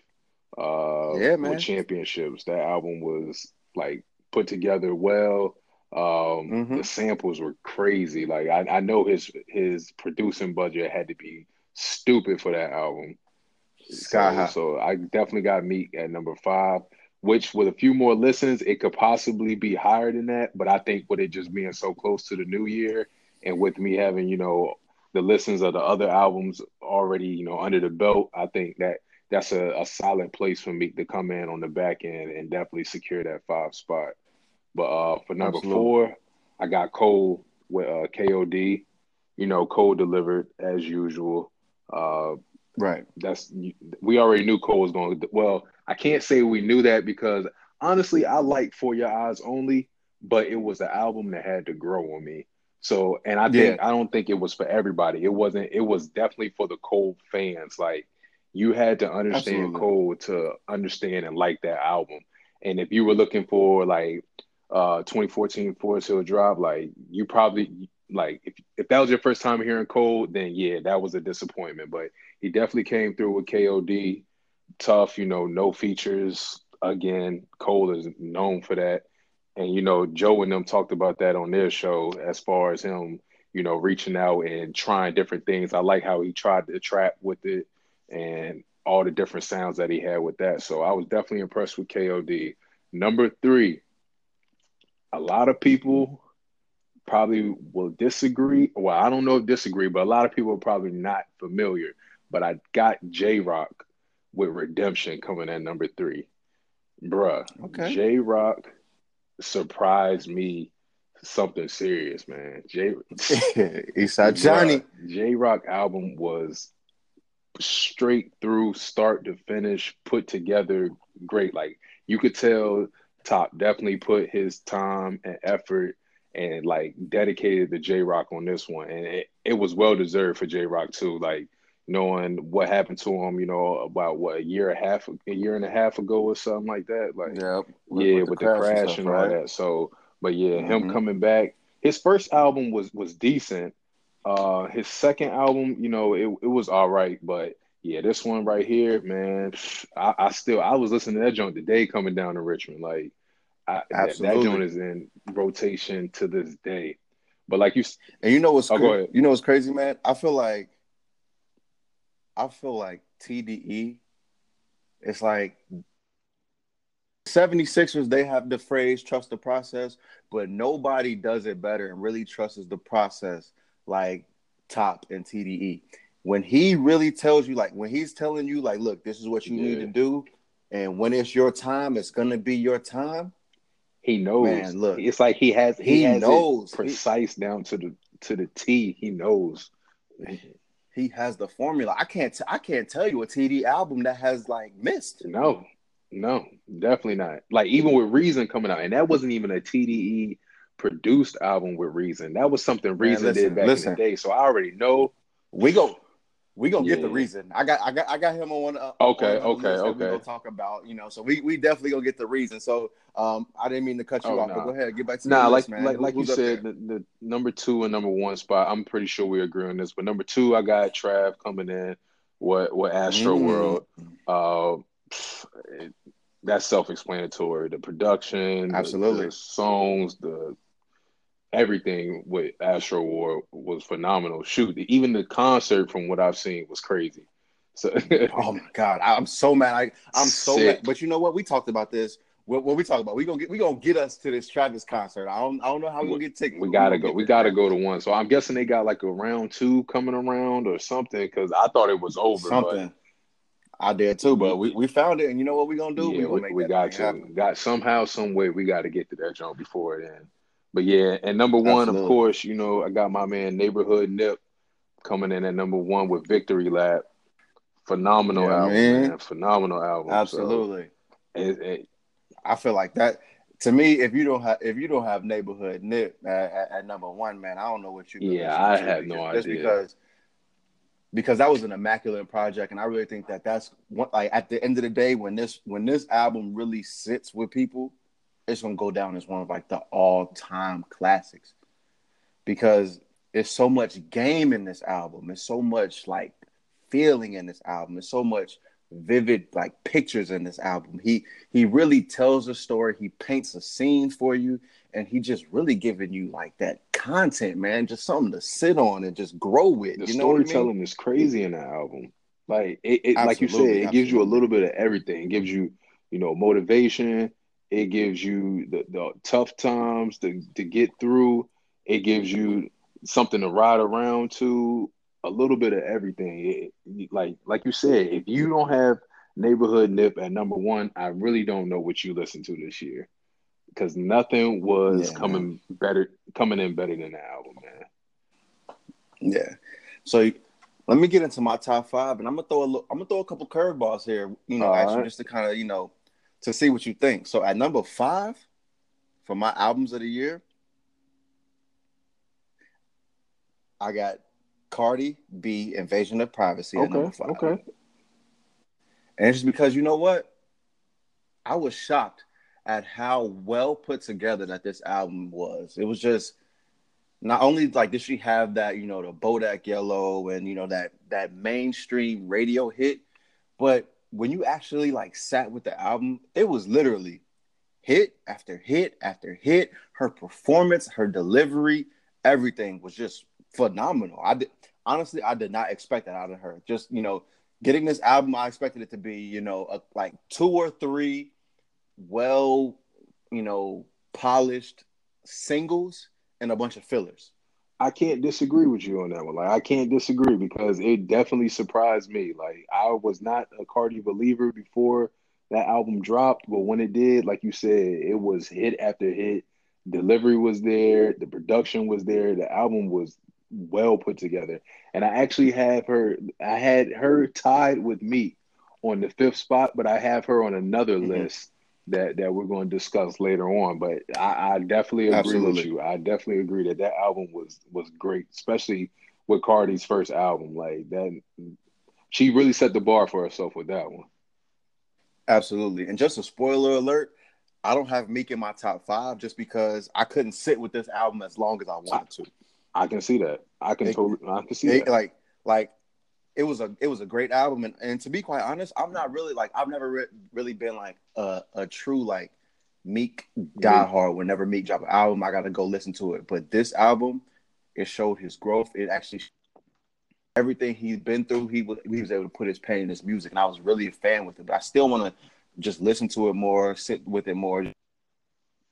Uh, Yeah, man. With championships, that album was like put together well. Um, Mhm. the samples were crazy. Like I, I know his his producing budget had to be stupid for that album. Sky so, high. so I definitely got Meek at number five, which with a few more listens, it could possibly be higher than that. But I think with it just being so close to the new year and with me having, you know, the listens of the other albums already, you know, under the belt, I think that that's a, a solid place for me to come in on the back end and definitely secure that five spot. But uh, for number Absolutely. four, I got Cole with uh, KOD. You know, Cole delivered as usual. Uh, Right. that's we already knew Cole was going. to Well, I can't say we knew that because honestly, I like For Your Eyes Only, but it was an album that had to grow on me. So, and I think I don't think it was for everybody. It wasn't. It was definitely for the Cole fans. Like You had to understand Absolutely. Cole to understand and like that album. And if you were looking for like uh 2014 Forest Hill Drive, like you probably like if if that was your first time hearing Cole, then yeah, that was a disappointment. But he definitely came through with KOD, tough, you know, no features. Again, Cole is known for that. And you know, Joe and them talked about that on their show as far as him, you know, reaching out and trying different things. I like how he tried to trap with it and all the different sounds that he had with that. So I was definitely impressed with KOD. Number three, a lot of people probably will disagree. Well, I don't know if disagree, but a lot of people are probably not familiar. But I got J Rock with Redemption coming at number three. Bruh, Okay. J Rock surprised me something serious, man. J Eastside Johnny. J Rock album was straight through start to finish, put together great. Like you could tell Top definitely put his time and effort and like dedicated to J Rock on this one. And it, it was well deserved for J Rock too. Like knowing what happened to him, you know, about what a year and a half a year and a half ago or something like that. Like Yep. yeah, with, the crash, stuff, and all right? that. So, but yeah, him Mhm. coming back. His first album was was decent. Uh, his second album, you know, it it was all right, but yeah, this one right here, man, I, I still I was listening to that joint today coming down to Richmond. Like, I, that, that joint is in rotation to this day. But like you, And you know what's Oh, cra- you know what's crazy, man? I feel like I feel like TDE. It's like 76ers, they have the phrase trust the process, but nobody does it better and really trusts the process like Top and TDE. When he really tells you, like when he's telling you, like, look, this is what you need to do, and when it's your time, it's gonna be your time. he knows. Man, look. it's like he has he, He has knows. precise down to the to the T. He knows. He has the formula. I can't. T- I can't tell you a TD album that has like missed. No, no, definitely not. Like even with Reason coming out, and that wasn't even a TDE produced album with Reason. That was something Reason listen, did back listen. in the day. So I already know. We go. We gonna get the reason. I got. I got. I got him on. Uh, Okay, on the okay, list that We okay. gonna talk about. You know. So we we definitely gonna get the reason. So um, I didn't mean to cut you Oh, off, nah. but go ahead. Get back to Nah, your like list, man. like like you who's up said, the, the number two and number one spot. I'm pretty sure we agree on this. But number two, I got Trav coming in. What what Astro Mm. World? Uh, it- that's self-explanatory. The production, the- Absolutely. the songs, the everything with Astroworld was phenomenal. Shoot, even the concert from what I've seen was crazy. So Oh my god, I'm so mad. I, I'm so Sick. mad. But you know what? We talked about this. What, what we talk about? We gonna get. We gonna get us to this Travis concert. I don't. I don't know how we gonna get tickets. we gotta go. We gotta go to one. So I'm guessing they got like a round two coming around or something because I thought it was over. Something. I did too, but we, we found it, and you know what we gonna do? yeah, we we, we got to happen. got somehow, some way we got to get to that joint before then. But yeah, and number one, of course, you know I got my man Neighborhood Nip coming in at number one with Victory Lap. Phenomenal Yeah, album, man. man. Phenomenal album. So, Absolutely. it- it- I feel like that. To me, if you don't have if you don't have neighborhood nip at, at, at number one, man, I don't know what you. Yeah, I had no idea. just because because that was an immaculate project, and I really think that that's what like at the end of the day when this when this album really sits with people, it's gonna go down as one of like the all time classics because it's so much game in this album. It's so much like feeling in this album. It's so much vivid like pictures in this album. He he really tells a story. He paints a scene for you, and he just really giving you like that content, man. Just something to sit on and just grow with. the you know what I mean? storytelling is crazy in the album. Like it, it like you said, Absolutely, it gives you a little bit of everything. It gives you, you know, motivation. It gives you the, the tough times to to get through. It gives you something to ride around to. A little bit of everything. It, like like you said, if you don't have neighborhood nip at number one, I really don't know what you listened to this year because nothing was Yeah, coming better, coming in better than the album, man. Yeah. So let me get into my top five, and I'm gonna throw a I'm gonna throw a couple curveballs here, you know, All you right. just to kind of you know to see what you think. So at number five for my albums of the year, I got Cardi B Invasion of Privacy at number Okay, five. okay. And it's just because you know what? I was shocked at how well put together that this album was. It was just not only like did she have that, you know, the Bodak Yellow and you know that that mainstream radio hit, but when you actually like sat with the album, it was literally hit after hit after hit. Her performance, her delivery, everything was just phenomenal. I did honestly, I did not expect that out of her. Just you know, getting this album, I expected it to be you know a, like two or three well, you know, polished singles and a bunch of fillers. I can't disagree with you on that one. Like I can't disagree because it definitely surprised me. Like I was not a Cardi believer before that album dropped, but when it did, like you said, it was hit after hit. Delivery was there, the production was there, the album was well put together. And I actually have her I had her tied with me on the fifth spot, but I have her on another mm-hmm. list that that we're going to discuss later on. But I, I definitely agree Absolutely. with you. I definitely agree that that album was was great, especially with Cardi's first album. Like that, she really set the bar for herself with that one. Absolutely. And just a spoiler alert, I don't have Meek in my top five just because I couldn't sit with this album as long as I wanted to. I can see that. I can it, totally. I can see it, that. Like, like it was a it was a great album, and, and to be quite honest, I'm not really like I've never re- really been like a, a true like Meek diehard. Whenever Meek drop an album, I got to go listen to it. But this album, it showed his growth. It actually everything he's been through. He was he was able to put his pain in his music, and I was really a fan with it. But I still want to just listen to it more, sit with it more.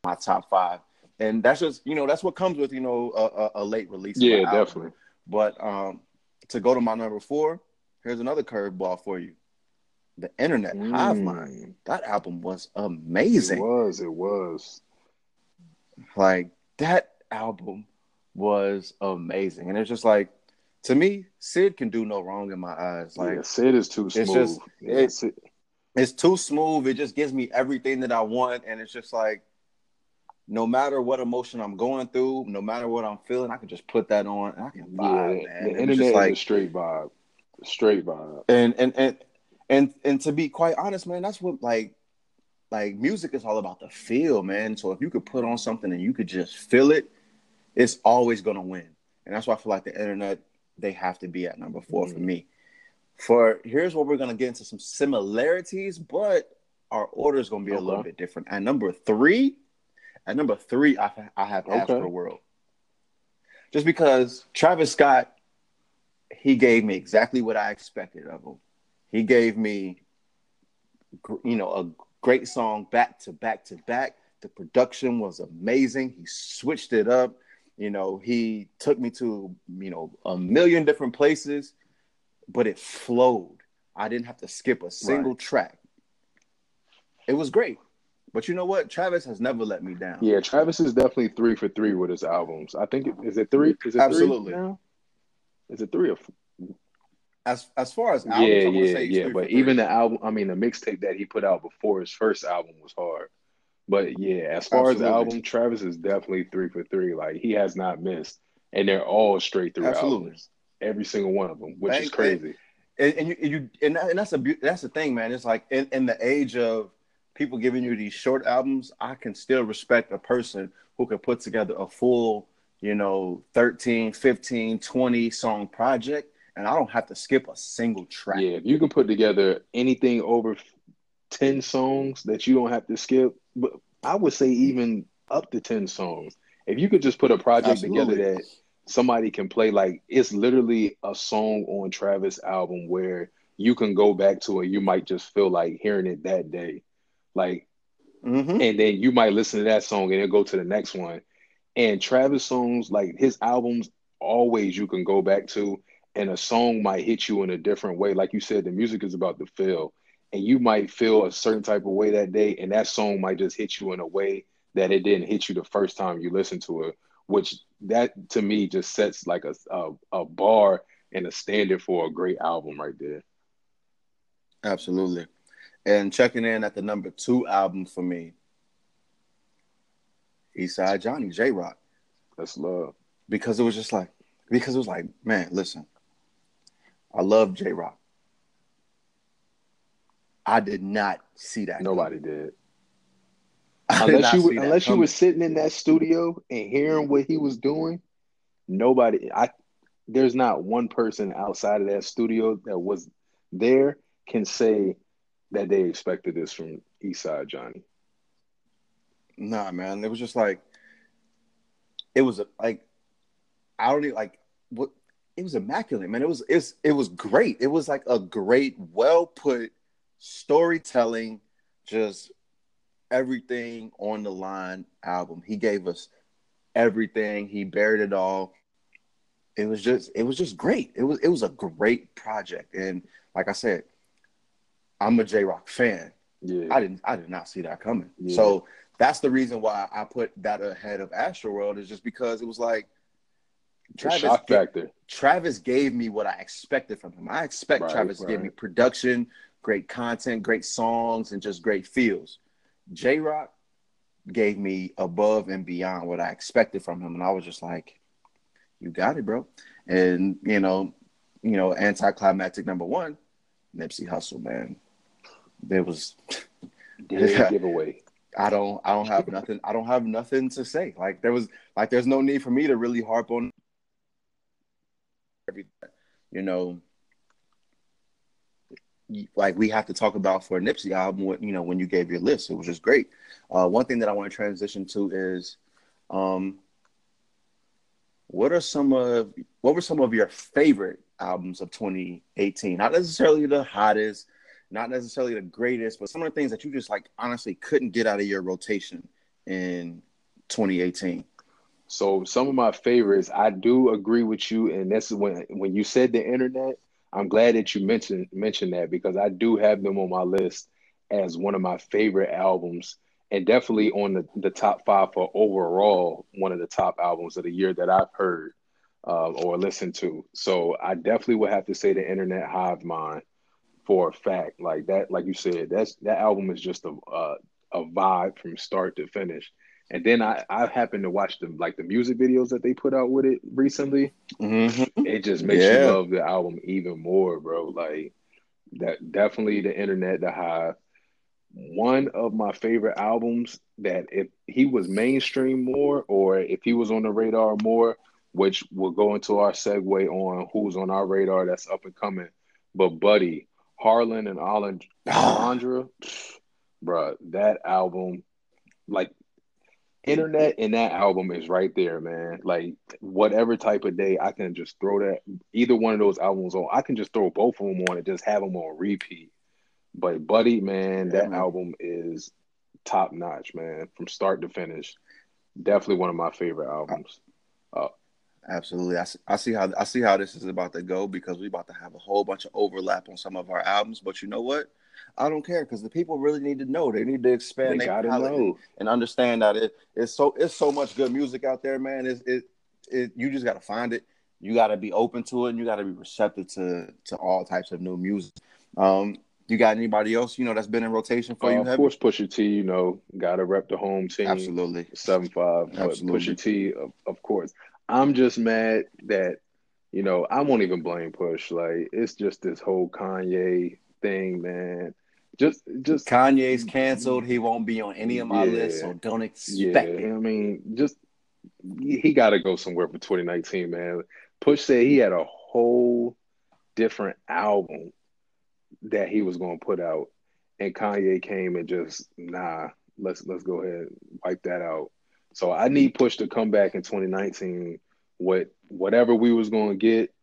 My top five, and that's just you know that's what comes with you know a, a, a late release. Yeah, definitely. But um, to go to my number four, here's another curveball for you. The Internet mm. Hive Mind. That album was amazing. It was. It was. Like that album was amazing, and it's just like to me, Syd can do no wrong in my eyes. Like yeah, Syd is too smooth. It's just yeah, it's, it's too smooth. It just gives me everything that I want, and it's just like no matter what emotion I'm going through, no matter what I'm feeling, I can just put that on and I can vibe, yeah, man. The internet is like, a straight vibe. Straight vibe. And and and and and to be quite honest, man, that's what like like music is all about the feel, man. So if you could put on something and you could just feel it, it's always gonna win. And that's why I feel like the internet, they have to be at number 4 mm-hmm. for me. For here's where we're gonna get into some similarities, but our order is gonna be okay. a little bit different. At number three, at number three, I, I have okay. World. Just because Travis Scott, he gave me exactly what I expected of him. He gave me, you know, a great song back to back to back. The production was amazing. He switched it up. You know, he took me to, you know, a million different places, but it flowed. I didn't have to skip a single right. track. It was great. But you know what? Travis has never let me down. Yeah, Travis is definitely three for three with his albums. I think it, is it three? Is it absolutely? Three now? Is it three or? Four? As as far as albums, yeah, yeah, yeah. But even the album, I mean, the mixtape that he put out before his first album was hard. But yeah, as far absolutely. as the album, Travis is definitely three for three. Like he has not missed, and they're all straight through absolutely. albums, every single one of them, which Thank is crazy. And, and you, you and, that, and that's a that's the thing, man. It's like in, in the age of people giving you these short albums, I can still respect a person who can put together a full, you know, 13, 15, 20 song project and I don't have to skip a single track. Yeah, if you can put together anything over 10 songs that you don't have to skip, but I would say even up to 10 songs. If you could just put a project Absolutely. together that somebody can play like it's literally a song on Travis album where you can go back to it, you might just feel like hearing it that day. Like, mm-hmm. and then you might listen to that song and then go to the next one. And Travis songs, like his albums, always you can go back to, and a song might hit you in a different way. Like you said, the music is about the feel, and you might feel a certain type of way that day, and that song might just hit you in a way that it didn't hit you the first time you listened to it. Which that to me just sets like a a, a bar and a standard for a great album right there. Absolutely. And checking in at the number two album for me, Eastside Johnny, J Rock. That's love. Because it was just like, because it was like, man, listen, I love J Rock. I did not see that. Nobody did. I Unless not you unless you were sitting in that studio and hearing what he was doing, nobody I there's not one person outside of that studio that was there can say that they expected this from Eastside Johnny. Nah, man. It was just like it was like I don't even like what it was immaculate, man. It was it's it was great. It was like a great, well put storytelling, just everything on the line album. He gave us everything. He buried it all. It was just it was just great. It was it was a great project. And like I said, I'm a J Rock fan. Yeah. I didn't I did not see that coming. Yeah. So that's the reason why I put that ahead of Astroworld is just because it was like Travis shock factor. Travis gave me what I expected from him. I expect Right, Travis to give me production, great content, great songs, and just great feels. J Rock gave me above and beyond what I expected from him, and I was just like, "You got it, bro." And you know, you know, anticlimactic number one, Nipsey Hussle, man. There was Dead giveaway. I don't I don't have nothing I don't have nothing to say. Like there was like there's no need for me to really harp on everything. You know, like we have to talk about for a Nipsey album. What you know when you gave your list, it was just great. Uh, one thing that I want to transition to is, um, what are some of what were some of your favorite albums of 2018? Not necessarily the hottest, not necessarily the greatest, but some of the things that you just like honestly couldn't get out of your rotation in 2018. So some of my favorites, I do agree with you, and this is when when you said the internet. I'm glad that you mentioned mentioned that because I do have them on my list as one of my favorite albums, and definitely on the, the top five for overall one of the top albums of the year that I've heard uh, or listened to. So I definitely would have to say the Internet Hive Mind for a fact. Like that, like you said, that's that album is just a a, a vibe from start to finish. And then I, I happened to watch the like the music videos that they put out with it recently. Mm-hmm. It just makes Yeah. you love the album even more, bro. Like that definitely the internet, the high. One of my favorite albums that if he was mainstream more or if he was on the radar more, which will go into our segue on who's on our radar that's up and coming. But Buddy, Harlan and Alondra, bruh, that album, like internet and that album is right there, man. Like whatever type of day, I can just throw that either one of those albums on. I can just throw both of them on and just have them on repeat. But Buddy, man, that album is top notch, man, from start to finish. Definitely one of my favorite albums. Uh, Absolutely. I see, I see how I see how this is about to go because we're about to have a whole bunch of overlap on some of our albums. But you know what? I don't care because the people really need to know. They need to expand They their know. and understand that it, it's so it's so much good music out there, man. It's, it it you just got to find it. You got to be open to it, and you got to be receptive to to all types of new music. Um, you got anybody else you know that's been in rotation for Uh, you? of Heavy? course, Pusha T, you know, gotta rep the home team. Absolutely. seven five. Absolutely. Pusha T, of, of course. I'm just mad that you know I won't even blame Push. Like it's just this whole Kanye thing, man. Just just Kanye's canceled. He won't be on any of my Yeah. lists, so don't yeah. expect it. I mean, just he, he got to go somewhere for 2019, man. Push said he had a whole different album that he was going to put out, and Kanye came and just nah. Let's let's go ahead and wipe that out. So I need Push to come back in 2019 with whatever we was going to get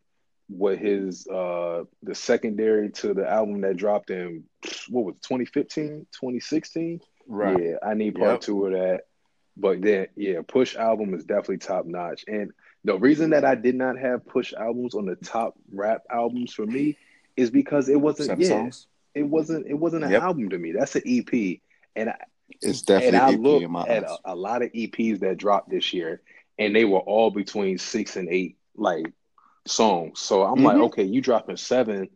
what his uh the secondary to the album that dropped in what was it, 2015 2016 Right. yeah i need part Yep. two of that but then yeah push album is definitely top notch and the reason that i did not have push albums on the top rap albums for me is because it wasn't Seven yeah songs. it wasn't it wasn't an Yep. album to me that's an ep and I, It's definitely. and I looked at a, a lot of EPs that dropped this year, and they were all between six and eight like songs. So I'm like, Mhm. okay, you dropping seven.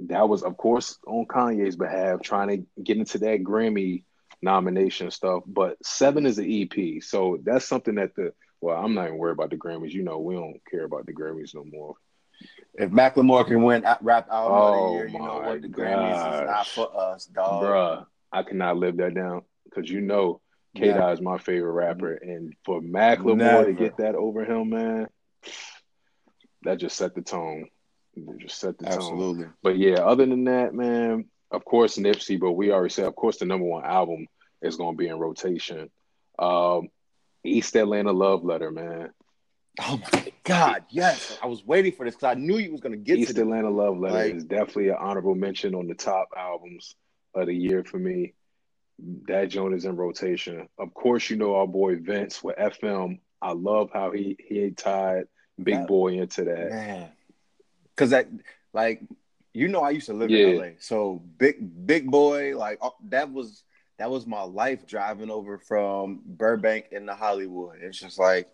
That was, of course, on Kanye's behalf, trying to get into that Grammy nomination stuff. But seven is an EP, so that's something that the well, I'm not even worried about the Grammys. You know, we don't care about the Grammys no more. if Macklemore can win rap album oh of the year, you know what the Grammys is not for us, dog. Bruh, I cannot live that down because you know K Dot is my favorite rapper, and for Macklemore Never. to get that over him, man, that just set the tone. It just set the tone. Absolutely. But yeah, other than that, man, of course Nipsey, but we already said, of course, the number one album is going to be in rotation. Um, East Atlanta Love Letter, man. Oh my God, yes! I was waiting for this because I knew you was gonna get East to Atlanta Love Letter like, is definitely an honorable mention on the top albums of the year for me. That joint is in rotation. Of course, you know our boy Vince with FM. I love how he he tied Big that, Boi into that. Man, because that like you know I used to live yeah. in LA, so Big Big Boy, like uh, that was that was my life driving over from Burbank into Hollywood. It's just like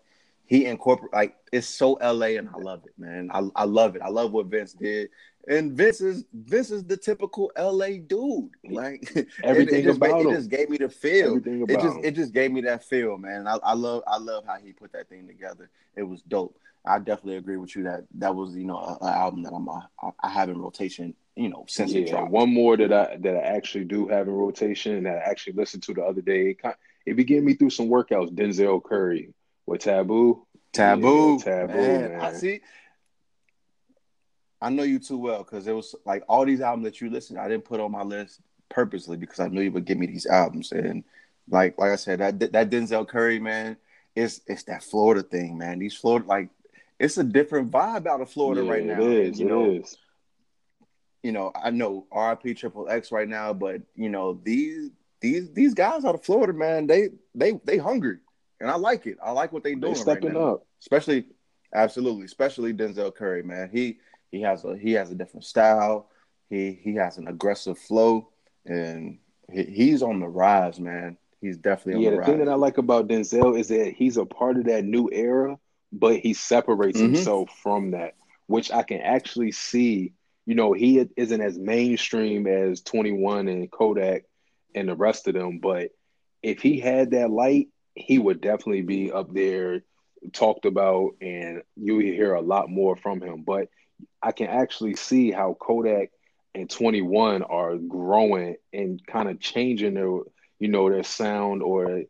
he incorporate like it's so LA and I love it, man. I, I love it. I love what Vince did. And Vince is Vince is the typical LA dude. Like everything it, it just, about it him. just gave me the feel. It just him. it just gave me that feel, man. I, I love I love how he put that thing together. It was dope. I definitely agree with you that that was you know an album that I'm a, I have in rotation you know since yeah, it dropped. One more that I that I actually do have in rotation and that I actually listened to the other day. It, kind, it began me through some workouts. Denzel Curry with Taboo. Taboo. Yeah, taboo. Man, man. I see. I know you too well because it was like all these albums that you listened. I didn't put on my list purposely because I knew you would give me these albums and like like I said that that Denzel Curry man, it's it's that Florida thing, man. These Florida like it's a different vibe out of Florida yeah, right now. It is. you it know, is. You know, I know RP Triple X right now, but you know these these these guys out of Florida, man, they they they hungry, and I like it. I like what they doing. They stepping right now. up, especially absolutely, especially Denzel Curry, man. He he has a he has a different style. He he has an aggressive flow, and he, he's on the rise, man. He's definitely yeah. the, the rise. thing that I like about Denzel is that he's a part of that new era but he separates mm-hmm. himself from that, which I can actually see. You know, he isn't as mainstream as 21 and Kodak and the rest of them, but if he had that light, he would definitely be up there talked about and you hear a lot more from him. But I can actually see how Kodak and 21 are growing and kind of changing their, you know, their sound or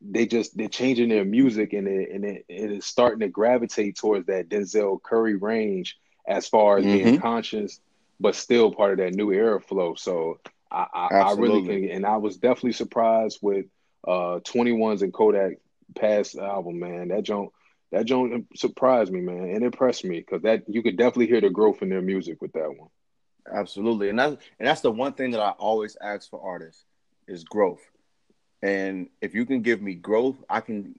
they just they're changing their music and it and it, it is starting to gravitate towards that Denzel Curry range as far as mm-hmm. being conscious, but still part of that new era flow. So I, I, I, really can, and I was definitely surprised with uh 21s and Kodak past album, man. That joint that joint surprised me, man, and impressed me because that you could definitely hear the growth in their music with that one. Absolutely, and that's and that's the one thing that I always ask for artists is growth and if you can give me growth, I can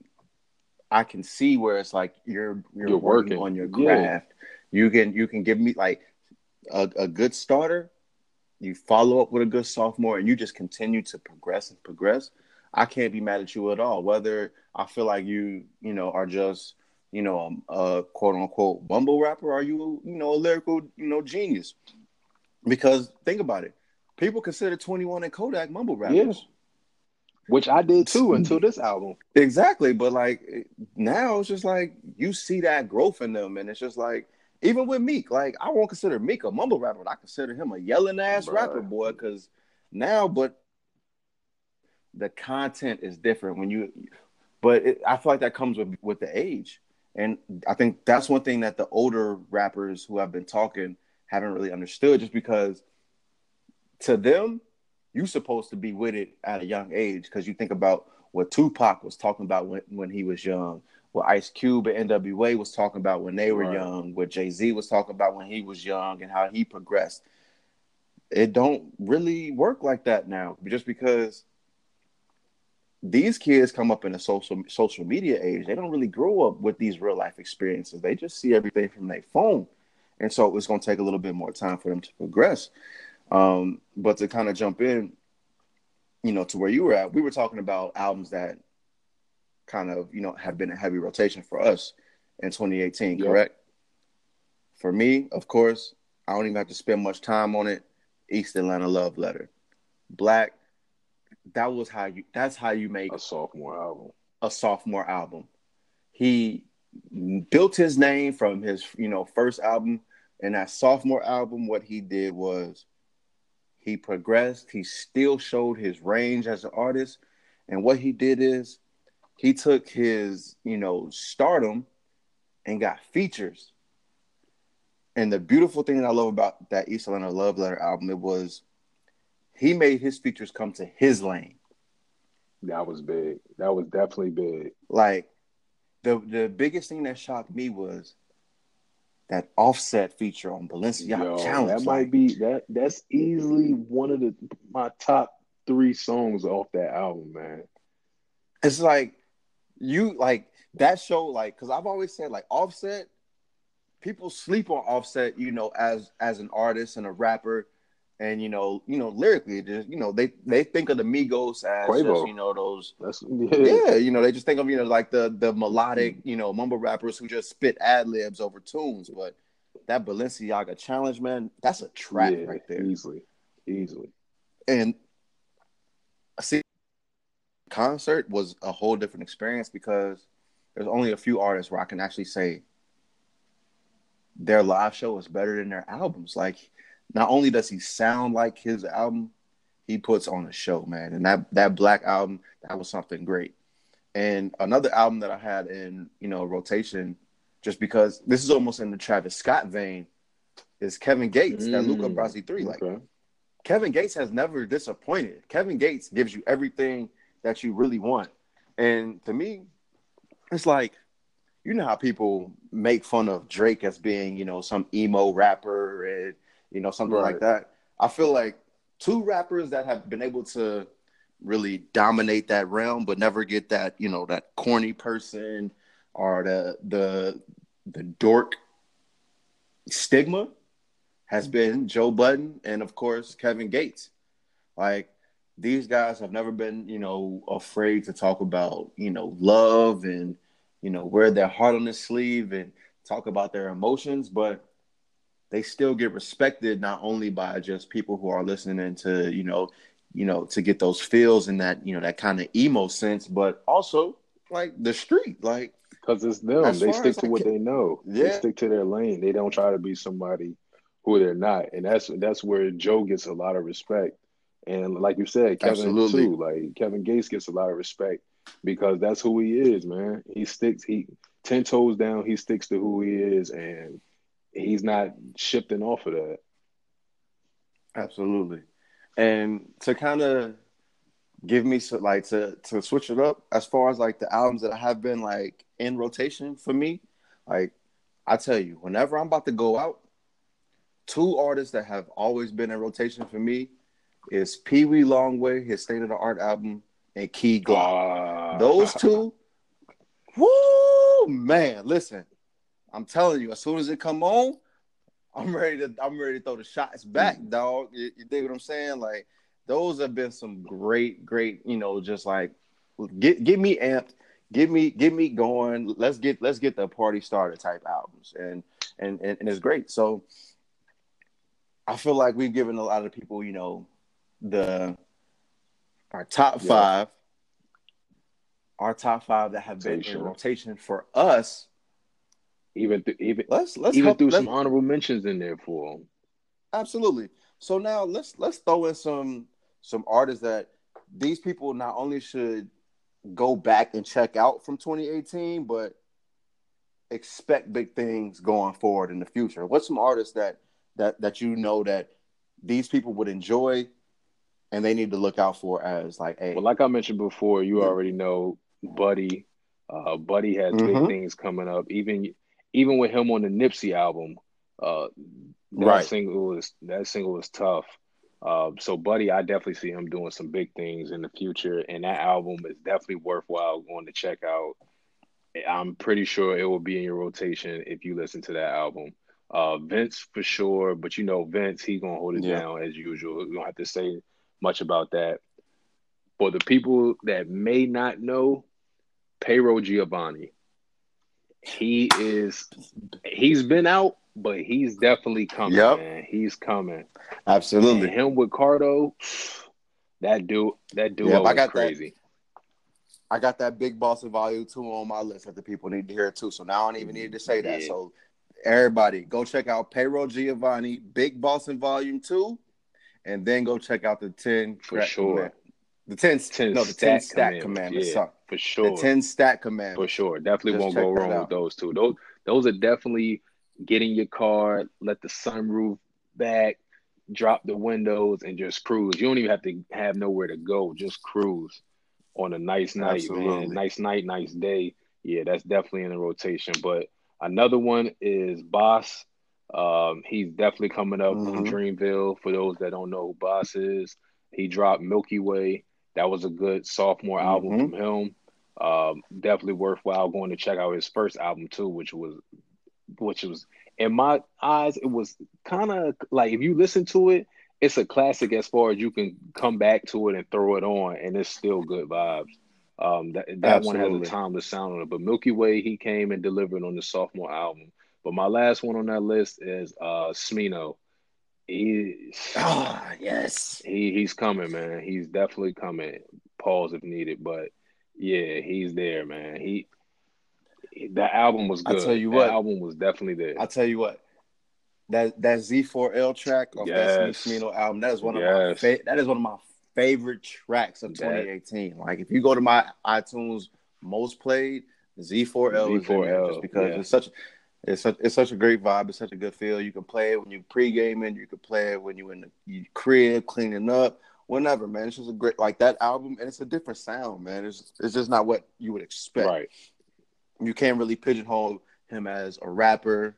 I can see where it's like you're you're, you're working, working on your craft. Yeah. You can you can give me like a, a good starter, you follow up with a good sophomore, and you just continue to progress and progress. I can't be mad at you at all. Whether I feel like you, you know, are just, you know, a, a quote unquote mumble rapper, or you, you know, a lyrical, you know, genius. Because think about it, people consider Twenty One and Kodak mumble rappers. Yeah which I did too until this album. Exactly, but like now it's just like you see that growth in them, and it's just like even with Meek, like I won't consider Meek a mumble rapper, but I consider him a yelling ass rapper boy because now, but the content is different when you, but it, I feel like that comes with with the age, and I think that's one thing that the older rappers who have been talking haven't really understood, just because to them you're supposed to be with it at a young age because you think about what Tupac was talking about when, when he was young, what Ice Cube and NWA was talking about when they were right. young, what Jay Z was talking about when he was young, and how he progressed. It don't really work like that now, just because these kids come up in a social social media age. They don't really grow up with these real life experiences. They just see everything from their phone, and so it's going to take a little bit more time for them to progress. Um, but to kind of jump in, you know, to where you were at, we were talking about albums that kind of, you know, have been a heavy rotation for us in 2018, yep. correct? For me, of course, I don't even have to spend much time on it. East Atlanta Love Letter. 6lack, that was how you that's how you make a sophomore album. A sophomore album. He built his name from his, you know, first album and that sophomore album, what he did was he progressed. He still showed his range as an artist. And what he did is he took his, you know, stardom and got features. And the beautiful thing that I love about that East Atlanta Love Letter album, it was he made his features come to his lane. That was big. That was definitely big. Like the the biggest thing that shocked me was that offset feature on Balenciaga Yo, Challenge. that might be that. That's easily one of the my top three songs off that album, man. it's like you like that show like because i've always said like offset people sleep on offset you know as as an artist and a rapper and you know you know lyrically just you know they they think of the migos as just, you know those That's yeah you know they just think of you know like the the melodic you know mumble rappers who just spit ad libs over tunes but that balenciaga challenge man that's a track yeah, right there easily, easily. and see concert was a whole different experience because there's only a few artists where I can actually say their live show is better than their albums. Like, not only does he sound like his album, he puts on a show, man. And that that 6lack album, that was something great. And another album that I had in you know rotation, just because this is almost in the Travis Scott vein, is Kevin Gates, that Luca Mm, Brasi three. Like Kevin Gates has never disappointed. Kevin Gates gives you everything that you really want. And to me, it's like, you know how people make fun of Drake as being, you know, some emo rapper and, you know, something like that. I feel like two rappers that have been able to really dominate that realm, but never get that, you know, that corny person or the the the dork stigma has mm-hmm. been Joe Budden and of course Kevin Gates. Like these guys have never been, you know, afraid to talk about, you know, love and, you know, wear their heart on their sleeve and talk about their emotions, but they still get respected not only by just people who are listening to, you know, you know, to get those feels and that, you know, that kind of emo sense, but also like the street. Like Because it's them. They stick to I what can- they know. They Yeah. stick to their lane. They don't try to be somebody who they're not. And that's that's where Joe gets a lot of respect. And like you said, Kevin Absolutely. too. Like Kevin Gates gets a lot of respect because that's who he is, man. He sticks he ten toes down, he sticks to who he is and he's not shifting off of that. Absolutely. And to kind of give me so like to to switch it up as far as like the albums that have been like in rotation for me, like I tell you, whenever I'm about to go out, two artists that have always been in rotation for me is Pee Wee Longway, his state of the art album, and Key Glock. Ah. Those two, woo man, listen, I'm telling you, as soon as it come on, I'm ready to I'm ready to throw the shots back, mm. dog. You, you dig what I'm saying? Like those have been some great, great, you know, just like get get me amped, get me get me going. Let's get let's get the party started type albums, and and and, and it's great. So I feel like we've given a lot of people, you know, the our top Yeah. five, our top five that have been in Rotation. rotation for us. Even th- even Let's let's even help, let's, some honorable mentions in there for him. Absolutely. So now let's let's throw in some some artists that these people not only should go back and check out from 2018, but expect big things going forward in the future. What's some artists that that that you know that these people would enjoy and they need to look out for as like a Well, like I mentioned before, you already know Buddy. Uh, Buddy has big Mhm. things coming up. Even even with him on the Nipsey album, uh, that Right. single was that single is tough. Uh, so Buddy, I definitely see him doing some big things in the future, and that album is definitely worthwhile going to check out. I'm pretty sure it will be in your rotation if you listen to that album. Uh, Vince for sure, but you know Vince, he gonna hold it Yeah. down as usual. We don't have to say much about that. For the people that may not know, Payroll Giovanni, he is he's been out, but he's definitely coming. Yep. Man, he's coming. absolutely. And him with Cardo, that dude, that dude Yep, I got that. crazy. I got that big boss of volume two on my list that the people need to hear too. So now I don't even need to say that. Yeah. So everybody go check out Payroll Giovanni, Big Boss in Volume Two, and then go check out the ten For sure. The ten, 10 no the ten stat stat commandments, yeah, for sure. The ten stat commandments. For sure. Definitely Just won't go wrong with those two. Those those are definitely getting your car, let the sunroof back, drop the windows, and just cruise. You don't even have to have nowhere to go. Just cruise on a nice night, Absolutely. man. Nice night, nice day. Yeah, that's definitely in the rotation. But another one is Bas. Um, he's definitely coming up from Mhm. Dreamville. For those that don't know who Bas is, he dropped Milky Way. That was a good sophomore album Mhm. from him. Um, definitely worthwhile going to check out his first album too, which was, which was in my eyes, it was kind of like if you listen to it, it's a classic as far as you can come back to it and throw it on, and it's still good vibes. Um, that that one has a timeless sound on it. But Milky Way, he came and delivered on the sophomore album. But my last one on that list is uh Smino. He Ah, yes. he he's coming, man. He's definitely coming. Pause if needed, but yeah, he's there, man. He that album was I good. tell you that what. album was definitely there. I'll tell you what. That that Z4L track off Yes. that Smino album, that is one of my fa- that is one of my favorite tracks of That- 2018. Like if you go to my iTunes most played, Z4L is in there Z4L, just because yeah. it's such it's such it's such a great vibe. It's such a good feel. You can play it when you're pre-gaming. You can play it when you're in the crib cleaning up. Whenever, man, it's just a great like that album, and it's a different sound, man. It's it's just not what you would expect right. you can't really pigeonhole him as a rapper,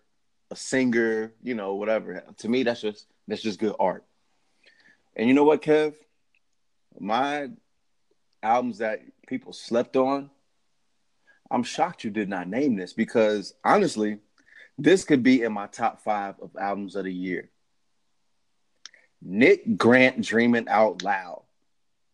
a singer, you know, whatever. To me, that's just that's just good art. And you know what, Kev? My albums that people slept on, I'm shocked you did not name this because honestly, this could be in my top five of albums of the year. Nick Grant Dreaming Out Loud.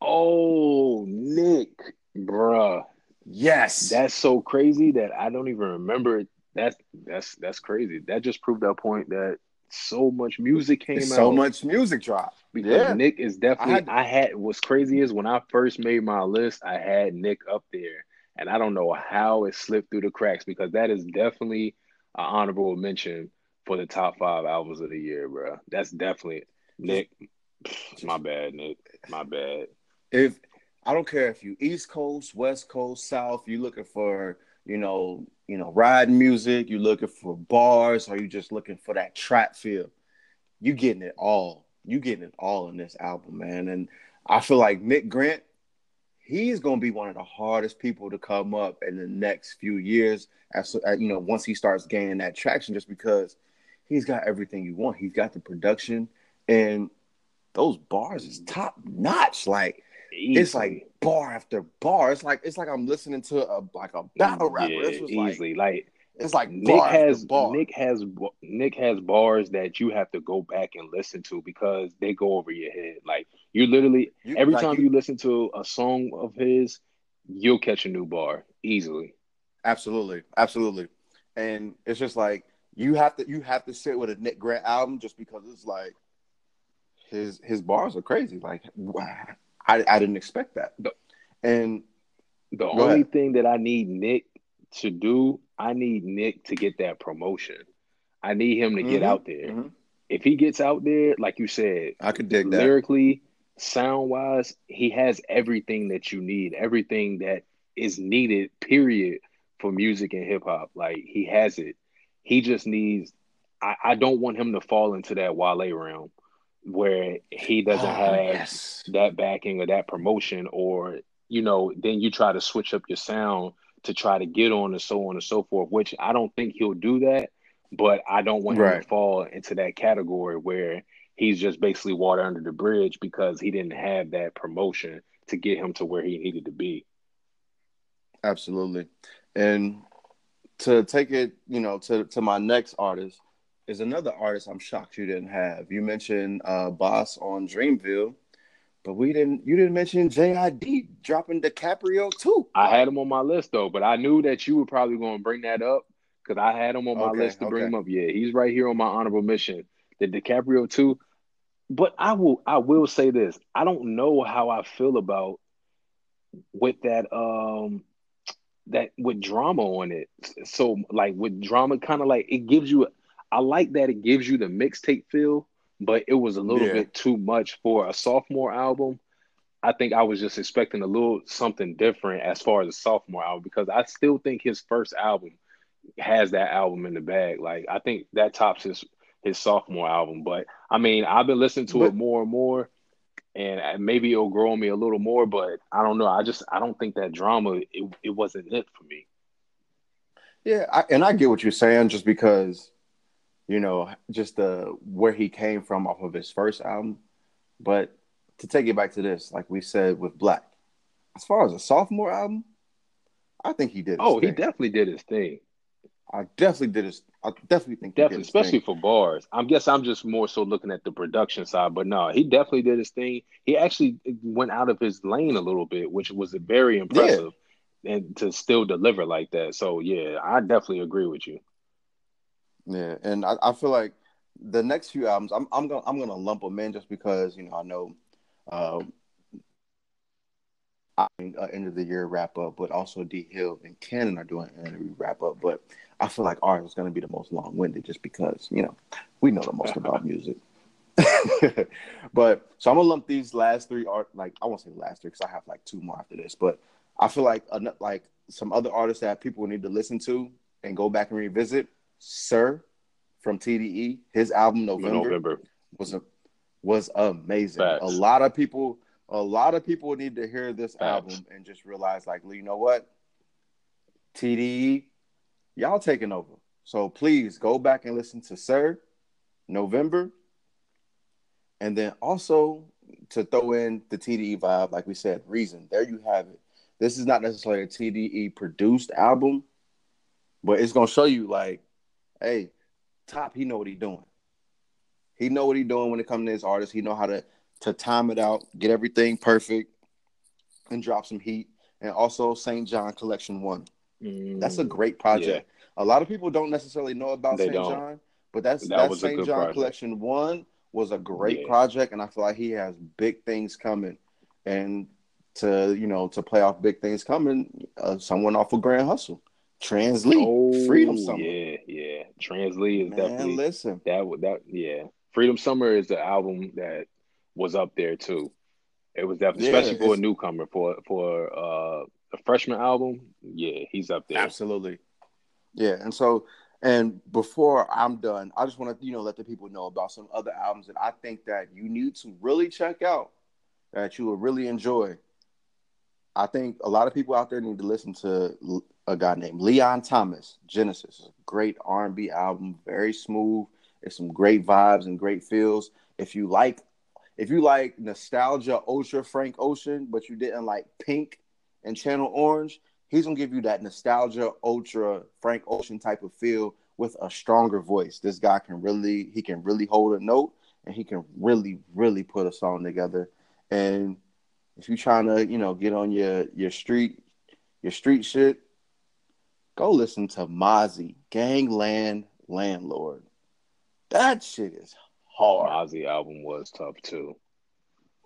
Oh, Nick, bruh. Yes. That's so crazy that I don't even remember it. That's that's that's crazy. That just proved that point that so much music came It's out. so much music dropped. because Yeah. Nick is definitely. I I had- had, what's crazy is when I first made my list, I had Nick up there, and I don't know how it slipped through the cracks because that is definitely an honorable mention for the top five albums of the year, bro. That's definitely Nick. My bad, Nick. My bad. if I don't care if you East Coast, West Coast, South, you looking for, you know, you know, riding music, you looking for bars, or you just looking for that trap feel, you getting it all. You getting it all in this album, man. And I feel like Nick Grant, he's gonna be one of the hardest people to come up in the next few years. As you know, once he starts gaining that traction, just because he's got everything you want. He's got the production and those bars is top notch. Like it's like bar after bar. It's like it's like I'm listening to a like a battle rapper. Yeah, this was like easily. Like, it's like Nick has. Nick has Nick has bars that you have to go back and listen to because they go over your head. Like you literally You- every like time you, listen to a song of his, you'll catch a new bar easily. Absolutely, absolutely. And it's just like you have to you have to sit with a Nick Grant album just because it's like his his bars are crazy. Like wow, I I didn't expect that. And The only ahead. thing that I need Nick to do, I need Nick to get that promotion. I need him to get Mhm, out there. mhm. If he gets out there, like you said, I could dig that. lyrically, sound wise, he has everything that you need, everything that is needed, period, for music and hip hop. Like he has it. He just needs I, I don't want him to fall into that Wale realm where he doesn't Oh, have yes. that backing or that promotion or you know, then you try to switch up your sound to try to get on and so on and so forth, which I don't think he'll do that. But I don't want him to fall into that category where he's just basically water under the bridge because he didn't have that promotion to get him to where he needed to be. Absolutely. And to take it, you know, to, to my next artist is another artist I'm shocked you didn't have. You mentioned uh Bas on Dreamville, but we didn't you didn't mention JID dropping DiCaprio 2. I had him on my list though, but I knew that you were probably going to bring that up because I had him on my Okay, list to bring him up. Yeah, he's right here on my honorable mission. The DiCaprio 2. But I will I will say this. I don't know how I feel about with that um that with drama on it. So like with drama kind of like it gives you I like that it gives you the mixtape feel, but it was a little Yeah. bit too much for a sophomore album. I think I was just expecting a little something different as far as a sophomore album because I still think his first album has that album in the bag. Like I think that tops his his sophomore album. But I mean, I've been listening to it more and more, and uh, maybe it'll grow on me a little more. But I don't know. I just I don't think that drama it, it wasn't it for me. Yeah, I, and I get what you're saying, just because, you know, just the where he came from off of his first album. But to take it back to this, like we said with 6lack, as far as a sophomore album, I think he did. His Oh, he thing. definitely did his thing. I definitely did his. I definitely think he Definitely, did his especially thing. for bars. I guess I'm just more so looking at the production side, but no, he definitely did his thing. He actually went out of his lane a little bit, which was very impressive, and to still deliver like that. So yeah, I definitely agree with you. Yeah, and I, I feel like the next few albums, I'm I'm gonna I'm gonna lump them in just because you know I know, um, I mean, uh, end of the year wrap up, but also D Hill and Cannon are doing an interview wrap up. But I feel like ours is gonna be the most long winded just because you know we know the most about music. but so I'm gonna lump these last three art like I won't say last three because I have like two more after this, but I feel like ano- like some other artists that people need to listen to and go back and revisit. Sir from TDE, his album November, November. was a was amazing. Facts. A lot of people, a lot of people need to hear this Facts. album and just realize, like, you know what, TDE, y'all taking over. So please go back and listen to Sir, November, and then also to throw in the TDE vibe, like we said, Reason. There you have it. This is not necessarily a TDE produced album, but it's gonna show you, like, hey, Top, he know what he doing. He know what he doing when it comes to his artist. He know how to to time it out, get everything perfect, and drop some heat. And also Saint JHN Collection One. That's a Mm, great project. A lot of people don't necessarily know about Saint JHN, but that's That that, Saint JHN project. Collection One was a great Yeah. project, and I feel like he has big things coming. And to you know to play off big things coming, uh, someone off of Grand Hustle, Trans Lee, Oh, Freedom Summer. Yeah, yeah. Translee is Man, definitely listen, that. That yeah. Freedom Summer is the album that was up there too. It was definitely, Yeah, especially for a newcomer for for uh, a freshman album. Yeah, he's up there. Absolutely. Yeah, and so and before I'm done, I just want to you know let the people know about some other albums that I think that you need to really check out that you will really enjoy. I think a lot of people out there need to listen to a guy named Leon Thomas. Genesis, great R&B album, very smooth. It's some great vibes and great feels. If you like, if you like nostalgia, ultra Frank Ocean, but you didn't like Pink and Channel Orange, he's gonna give you that nostalgia, ultra Frank Ocean type of feel with a stronger voice. This guy can really, he can really hold a note, and he can really, really put a song together. And if you're trying to, you know, get on your your street, your street shit, go listen to Mozzy, Gangland Landlord. That shit is hard. Mozzy album was tough too.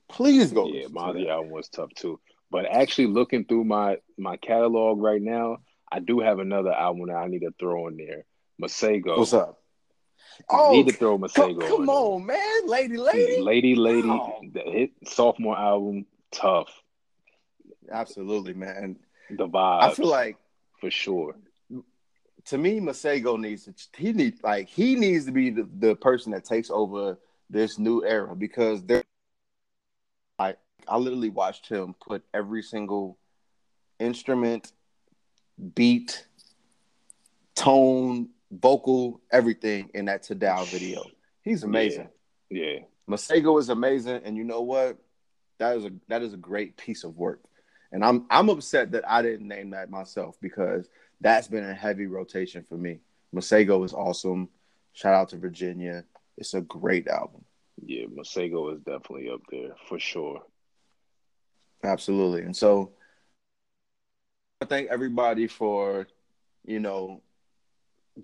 Please go. yeah, listen to Mozzy album was tough too. But actually, looking through my my catalog right now, I do have another album that I need to throw in there. Masego. What's up? I need oh, to Oh, throw come, Masego. come there. on, man, lady, lady. Lady, lady, Oh. the hit sophomore album, tough. Absolutely, man. The vibes, I feel like for sure. to me, Masego needs to he need like he needs to be the, the person that takes over this new era because there I I literally watched him put every single instrument, beat, tone, vocal, everything in that Tadow video. He's amazing. Yeah, Masego is amazing, and you know what? That is a that is a great piece of work. And I'm I'm upset that I didn't name that myself because that's been a heavy rotation for me. Masego is awesome. Shout out to Virginia. It's a great album. yeah. Masego is definitely up there for sure. Absolutely. And so I thank everybody for, you know,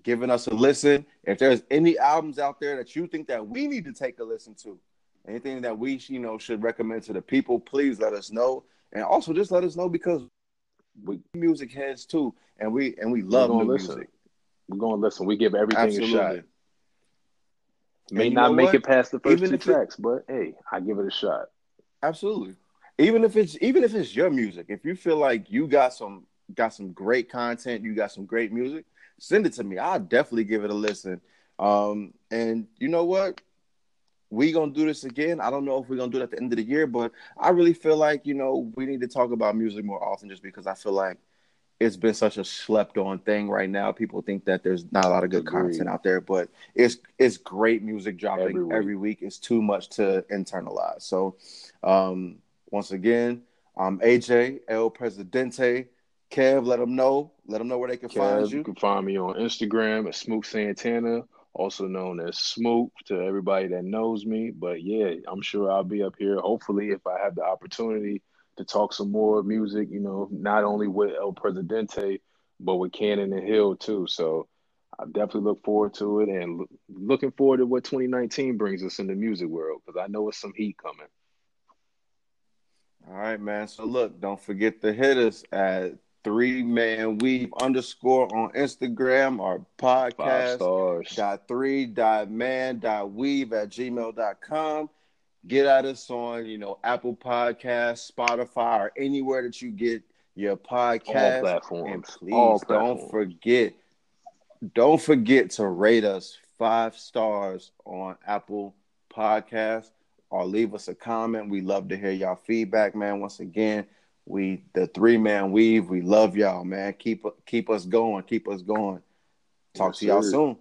giving us a listen. If there's any albums out there that you think that we need to take a listen to, anything that we, you know, should recommend to the people, please let us know. And also just let us know because we music heads too, and we and we love new listen. music. We're gonna listen. We give everything a shot. May not make what? it past the first even two tracks, it, but hey, I give it a shot. Absolutely. Even if it's even if it's your music, if you feel like you got some got some great content, you got some great music, send it to me. I'll definitely give it a listen. Um, and you know what? We gonna do this again. I don't know if we're gonna do it at the end of the year, but I really feel like you know we need to talk about music more often, just because I feel like it's been such a slept on thing right now. People think that there's not a lot of good Agreed. content out there, but it's it's great music dropping every week. every week. It's too much to internalize. So, um, once again, I'm AJ El Presidente. Kev, let them know. Let them know where they can Kev, find you. You can find me on Instagram at Smook Santana, also known as Smook to everybody that knows me. But yeah, I'm sure I'll be up here. Hopefully, if I have the opportunity to talk some more music, you know, not only with El Presidente, but with Cannon and Hill too. So I definitely look forward to it and lo- looking forward to what 2019 brings us in the music world because I know it's some heat coming. All right, man. So look, don't forget to hit us at three man weave underscore on Instagram. Our podcast dot three dot man dot weave at gmail.com get at us on, you know, Apple Podcasts, Spotify, or anywhere that you get your podcast. All platforms. And please All platforms. don't forget, don't forget to rate us five stars on Apple Podcasts or leave us a comment. We love to hear y'all feedback, man. Once again, we the three man weave. We love y'all, man. Keep keep us going. Keep us going. Talk yes, to y'all sir. soon.